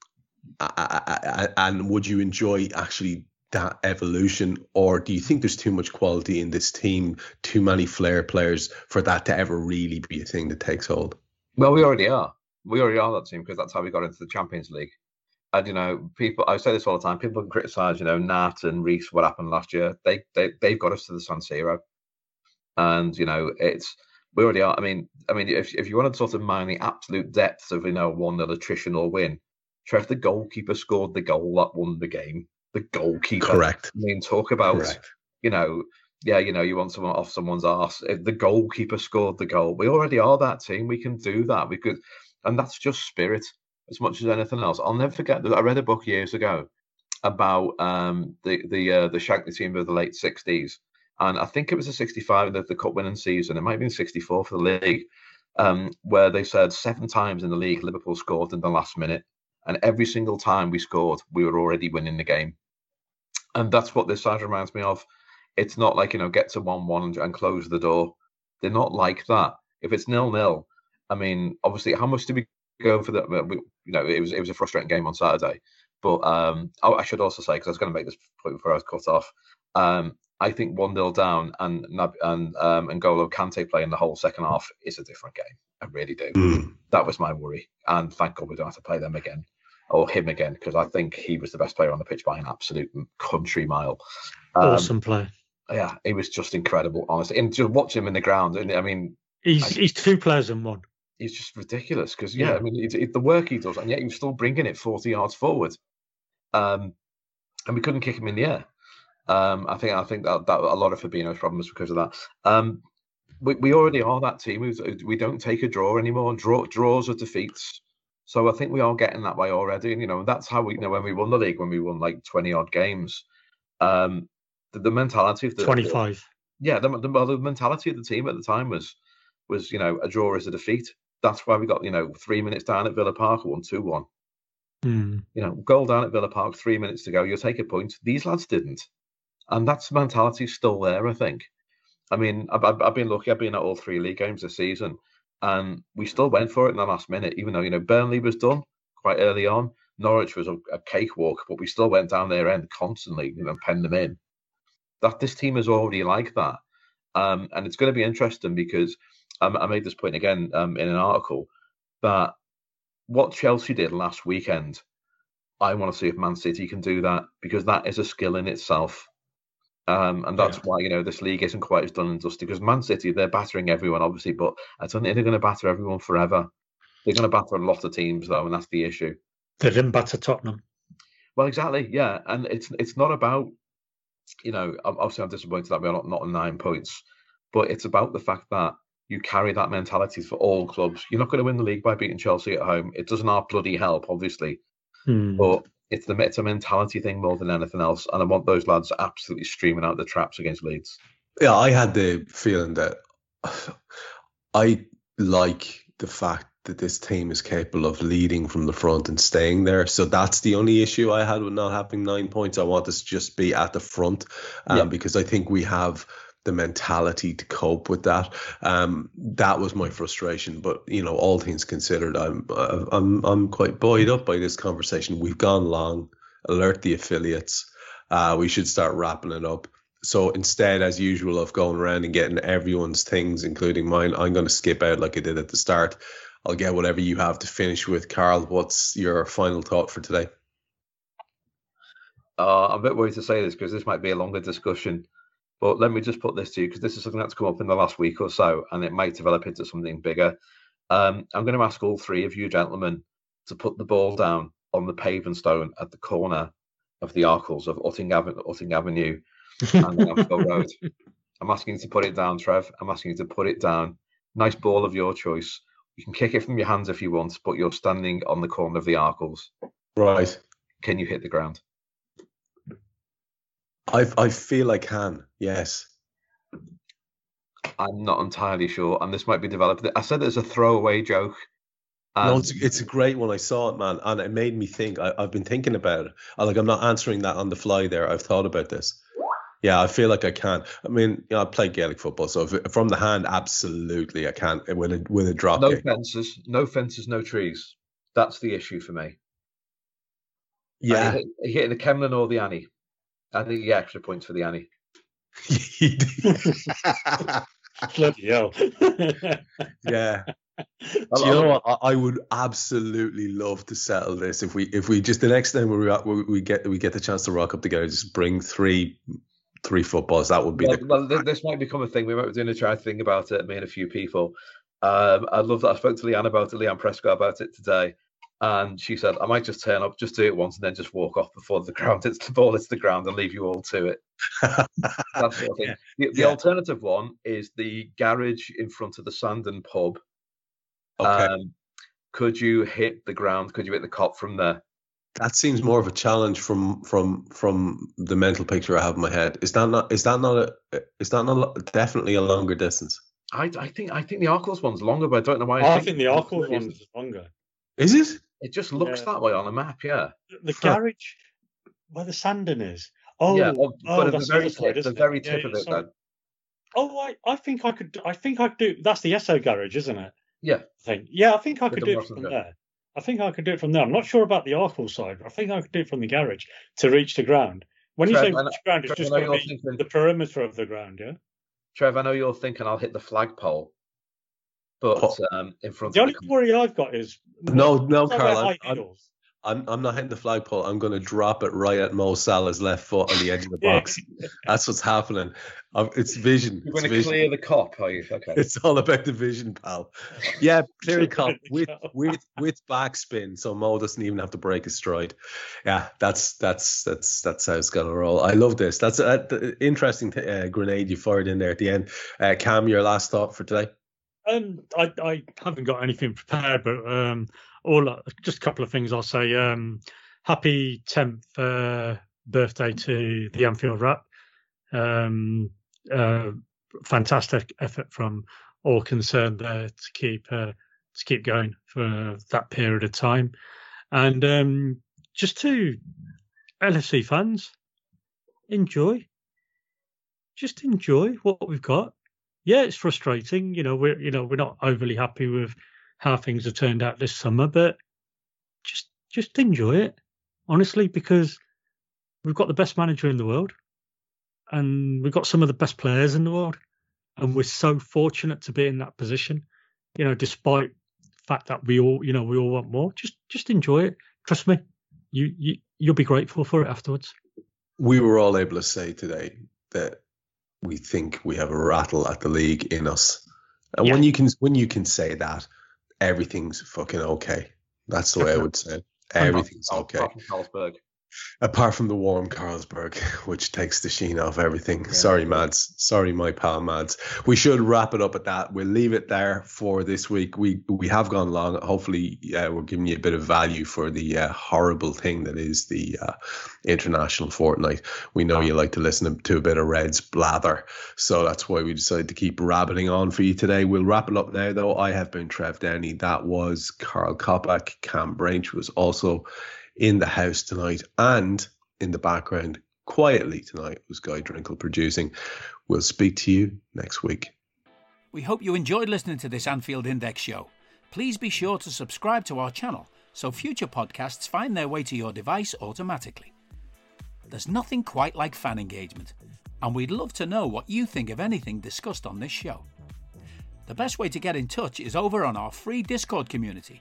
B: a- a- a- and would you enjoy actually that evolution, or do you think there's too much quality in this team, too many flair players for that to ever really be a thing that takes hold?
C: Well, we already are. We already are that team because that's how we got into the Champions League. And you know, people. I say this all the time. People can criticize, you know, Nat and Rhys what happened last year. They they they've got us to the San Siro, and you know, it's we already are. I mean, I mean, if if you want to sort of mine the absolute depths of you know one nil attritional win, Trev, the goalkeeper scored the goal that won the game. The goalkeeper.
B: Correct.
C: I mean, talk about
B: Correct.
C: you know, yeah, you know, you want someone off someone's arse. The goalkeeper scored the goal, we already are that team. We can do that. We could, and that's just spirit as much as anything else. I'll never forget that I read a book years ago about um, the the uh, the Shankly team of the late sixties, and I think it was the '65 the, the cup winning season. It might have been '64 for the league, um, where they said seven times in the league Liverpool scored in the last minute, and every single time we scored, we were already winning the game. And that's what this side reminds me of it's not like you know get to one one and, and close the door. They're not like that. If it's nil nil, I mean, obviously, how much did we go for that? We, you know, it was it was a frustrating game on Saturday. But um, I, I should also say because I was going to make this point before I was cut off. Um, I think one 0 down and and um, N'Golo Kante playing the whole second half is a different game. I really do.
B: Mm.
C: That was my worry, and thank God we don't have to play them again or him again because I think he was the best player on the pitch by an absolute country mile. Um,
D: awesome play.
C: yeah, he was just incredible, honestly. And just watching him in the ground, and I mean,
D: He's
C: I-
D: he's two players in one.
C: he's just ridiculous because yeah,
D: Yeah.
C: I mean, it's, it's the work he does, and yet he was still bringing it forty yards forward, um, and we couldn't kick him in the air. Um, I think I think that, that a lot of Fabinho's problems because of that. Um, we, we already are that team. We, we don't take a draw anymore. Draw, draws are defeats. So I think we are getting that way already. And you know, that's how we you know when we won the league, when we won like twenty odd games. Um, the, the mentality of the
D: Twenty five.
C: yeah, the, the, the mentality of the team at the time was was you know a draw is a defeat. That's why we got you know three minutes down at Villa Park, one two one.
D: Mm.
C: You know, goal down at Villa Park, three minutes to go. You'll take a point. These lads didn't, and that's mentality still there. I think. I mean, I've, I've I've been lucky. I've been at all three league games this season, and we still went for it in the last minute. Even though you know Burnley was done quite early on, Norwich was a, a cakewalk, but we still went down their end constantly. You know, penned them in. That this team is already like that, um, and it's going to be interesting because um, I made this point again um, in an article that what Chelsea did last weekend, I want to see if Man City can do that because that is a skill in itself. Um, and that's
D: Yeah.
C: why you know this league isn't quite as done and dusty because Man City they're battering everyone obviously, but I don't think they're going to batter everyone forever. They're going to batter a lot of teams though, and that's the issue.
D: They didn't batter Tottenham.
C: Well, exactly, yeah, and it's it's not about you know obviously I'm disappointed that we're not not on nine points, but it's about the fact that you carry that mentality for all clubs. You're not going to win the league by beating Chelsea at home. It doesn't our bloody help, obviously,
D: Hmm.
C: but it's the it's a mentality thing more than anything else. And I want those lads absolutely streaming out the traps against Leeds.
B: Yeah, I had the feeling that I like the fact that this team is capable of leading from the front and staying there. So that's the only issue I had with not having nine points. I want us to just be at the front um,
C: Yeah.
B: because I think we have the mentality to cope with that. Um, that was my frustration. But you know, all things considered, I'm I'm I'm quite buoyed up by this conversation. We've gone long. Alert the affiliates. Uh, we should start wrapping it up. So instead, as usual, of going around and getting everyone's things, including mine, I'm going to skip out like I did at the start. I'll get whatever you have to finish with. Karl, what's your final thought for today?
C: Uh, I'm a bit worried to say this because this might be a longer discussion, but let me just put this to you because this is something that's come up in the last week or so, and it might develop into something bigger. Um, I'm going to ask all three of you gentlemen to put the ball down on the paving stone at the corner of the Arkles of Utting Avenue, Utting Avenue and Anfield Road. I'm asking you to put it down, Trev. I'm asking you to put it down. Nice ball of your choice. You can kick it from your hands if you want, but you're standing on the corner of the Arkles.
B: Right.
C: Can you hit the ground?
B: I I feel I can. Yes.
C: I'm not entirely sure, and this might be developed. I said it's a throwaway joke.
B: no, it's, it's a great one. I saw it, man, and it made me think. I, I've been thinking about it. I, like I'm not answering that on the fly. There, I've thought about this. Yeah, I feel like I can. I mean, you know, I play Gaelic football, so if, from the hand, absolutely, I can with a with a drop
C: no
B: kick.
C: fences, no fences, no trees. That's the issue for me.
B: Yeah,
C: hitting the Kemlyn or the Annie? I think you get extra points for the Annie.
D: Bloody hell.
B: yeah.
C: I-
B: Do you know what? I, I would absolutely love to settle this if we if we just the next time we we, we get we get the chance to rock up together, just bring three three footballs. That would be
C: well,
B: the
C: well, th- this might become a thing. We might be doing a try thing about it, me and a few people. Um, I love that. I spoke to Leanne about it, Leanne Prescott about it today, and she said I might just turn up, just do it once, and then just walk off before the ground hits the ball hits the ground, and leave you all to it. That sort of thing. The, the
B: Yeah.
C: alternative one is the garage in front of the Sandon pub.
B: okay.
C: Um, could you hit the ground? Could you hit the Kop from there?
B: that seems more of a challenge from from from the mental picture I have in my head. Is that not is that not a is that not a- definitely a longer distance?
C: I, I think I think the Arkles one's longer, but I don't know why.
D: I think the Arkles
C: it
D: one
C: is.
D: is longer.
B: Is it?
C: It just looks
D: Yeah.
C: that way on a map, yeah.
D: The garage where the Sandon is. Oh,
C: yeah, well,
D: oh,
C: but oh, at the very tip, the very tip
D: yeah,
C: of it,
D: sorry.
C: then.
D: Oh, I, I think I could. I think I could do. That's the Esso garage, isn't it?
C: Yeah.
D: I think. Yeah, I think I
C: With
D: could do it from there. I think I could do it from there. I'm not sure about the Arkle side. but I think I could do it from the garage to reach the ground. When you say reach the ground, it's
C: Trev,
D: just going to be
C: thinking-
D: the perimeter of the ground. Yeah.
C: Trev, I know you're thinking I'll hit the flagpole, but
B: Oh.
C: um, in front
D: The
C: of
D: only
C: the
D: worry I've got is
B: No, no,
D: It's Karl.
B: I'm,
D: high
B: I'm. I'm I'm not hitting the flagpole. I'm going to drop it right at Mo Salah's left foot on the edge of the
D: Yeah.
B: box. That's what's happening. Um, it's vision.
C: You're
B: It's
C: going to
B: vision.
C: clear the Kop, are you? Okay.
B: It's all about the vision, pal. Yeah, clear the Kop with with with backspin, so Mo doesn't even have to break his stride. Yeah, that's that's that's that's how it's gonna roll. I love this. That's a, a interesting t- uh, grenade you fired in there at the end. Uh, Kam, your last thought for today?
D: Um, I, I haven't got anything prepared, but um, all just a couple of things I'll say. Um, happy tenth uh, birthday to the Anfield Wrap. Um, uh, fantastic effort from all concerned there to keep uh, to keep going for that period of time, and um, just to LFC fans, enjoy. Just enjoy what we've got yeah, it's frustrating. You know, we're you know we're not overly happy with how things have turned out this summer, but just just enjoy it, honestly, because we've got the best manager in the world, and we've got some of the best players in the world, and we're so fortunate to be in that position. You know, despite the fact that we all, you know, we all want more. Just just enjoy it. Trust me, you you you'll be grateful for it afterwards.
B: We were all able to say today that we think we have a rattle at the league in us, and when you can when you can say that, everything's fucking okay. That's the way I would say it. Everything's okay.
C: Carlsberg.
B: Apart from the warm Carlsberg, which takes the sheen off everything.
C: Yeah.
B: Sorry, Mads. Sorry, my pal Mads. We should wrap it up at that. We'll leave it there for this week. We we have gone long. Hopefully, uh, we're giving you a bit of value for the uh, horrible thing that is the uh, international fortnight. We know you like to listen to a bit of Reds blather, so that's why we decided to keep rabbiting on for you today. We'll wrap it up now, though. I have been Trev Downey. That was Karl Coppack. Kam Brainch was also in the house tonight and in the background quietly tonight was Guy Drinkel producing. We'll speak to you next week.
A: We hope you enjoyed listening to this Anfield Index show. Please be sure to subscribe to our channel so future podcasts find their way to your device automatically. There's nothing quite like fan engagement, and we'd love to know what you think of anything discussed on this show. The best way to get in touch is over on our free Discord community,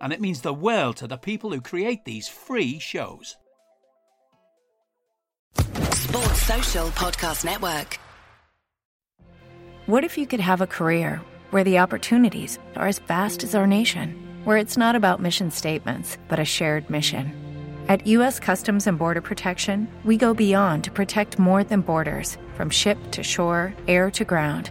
A: and it means the world to the people who create these free shows.
E: Sports Social Podcast Network.
F: What if you could have a career where the opportunities are as vast as our nation, where it's not about mission statements, but a shared mission? At U.S. Customs and Border Protection, we go beyond to protect more than borders from ship to shore, air to ground,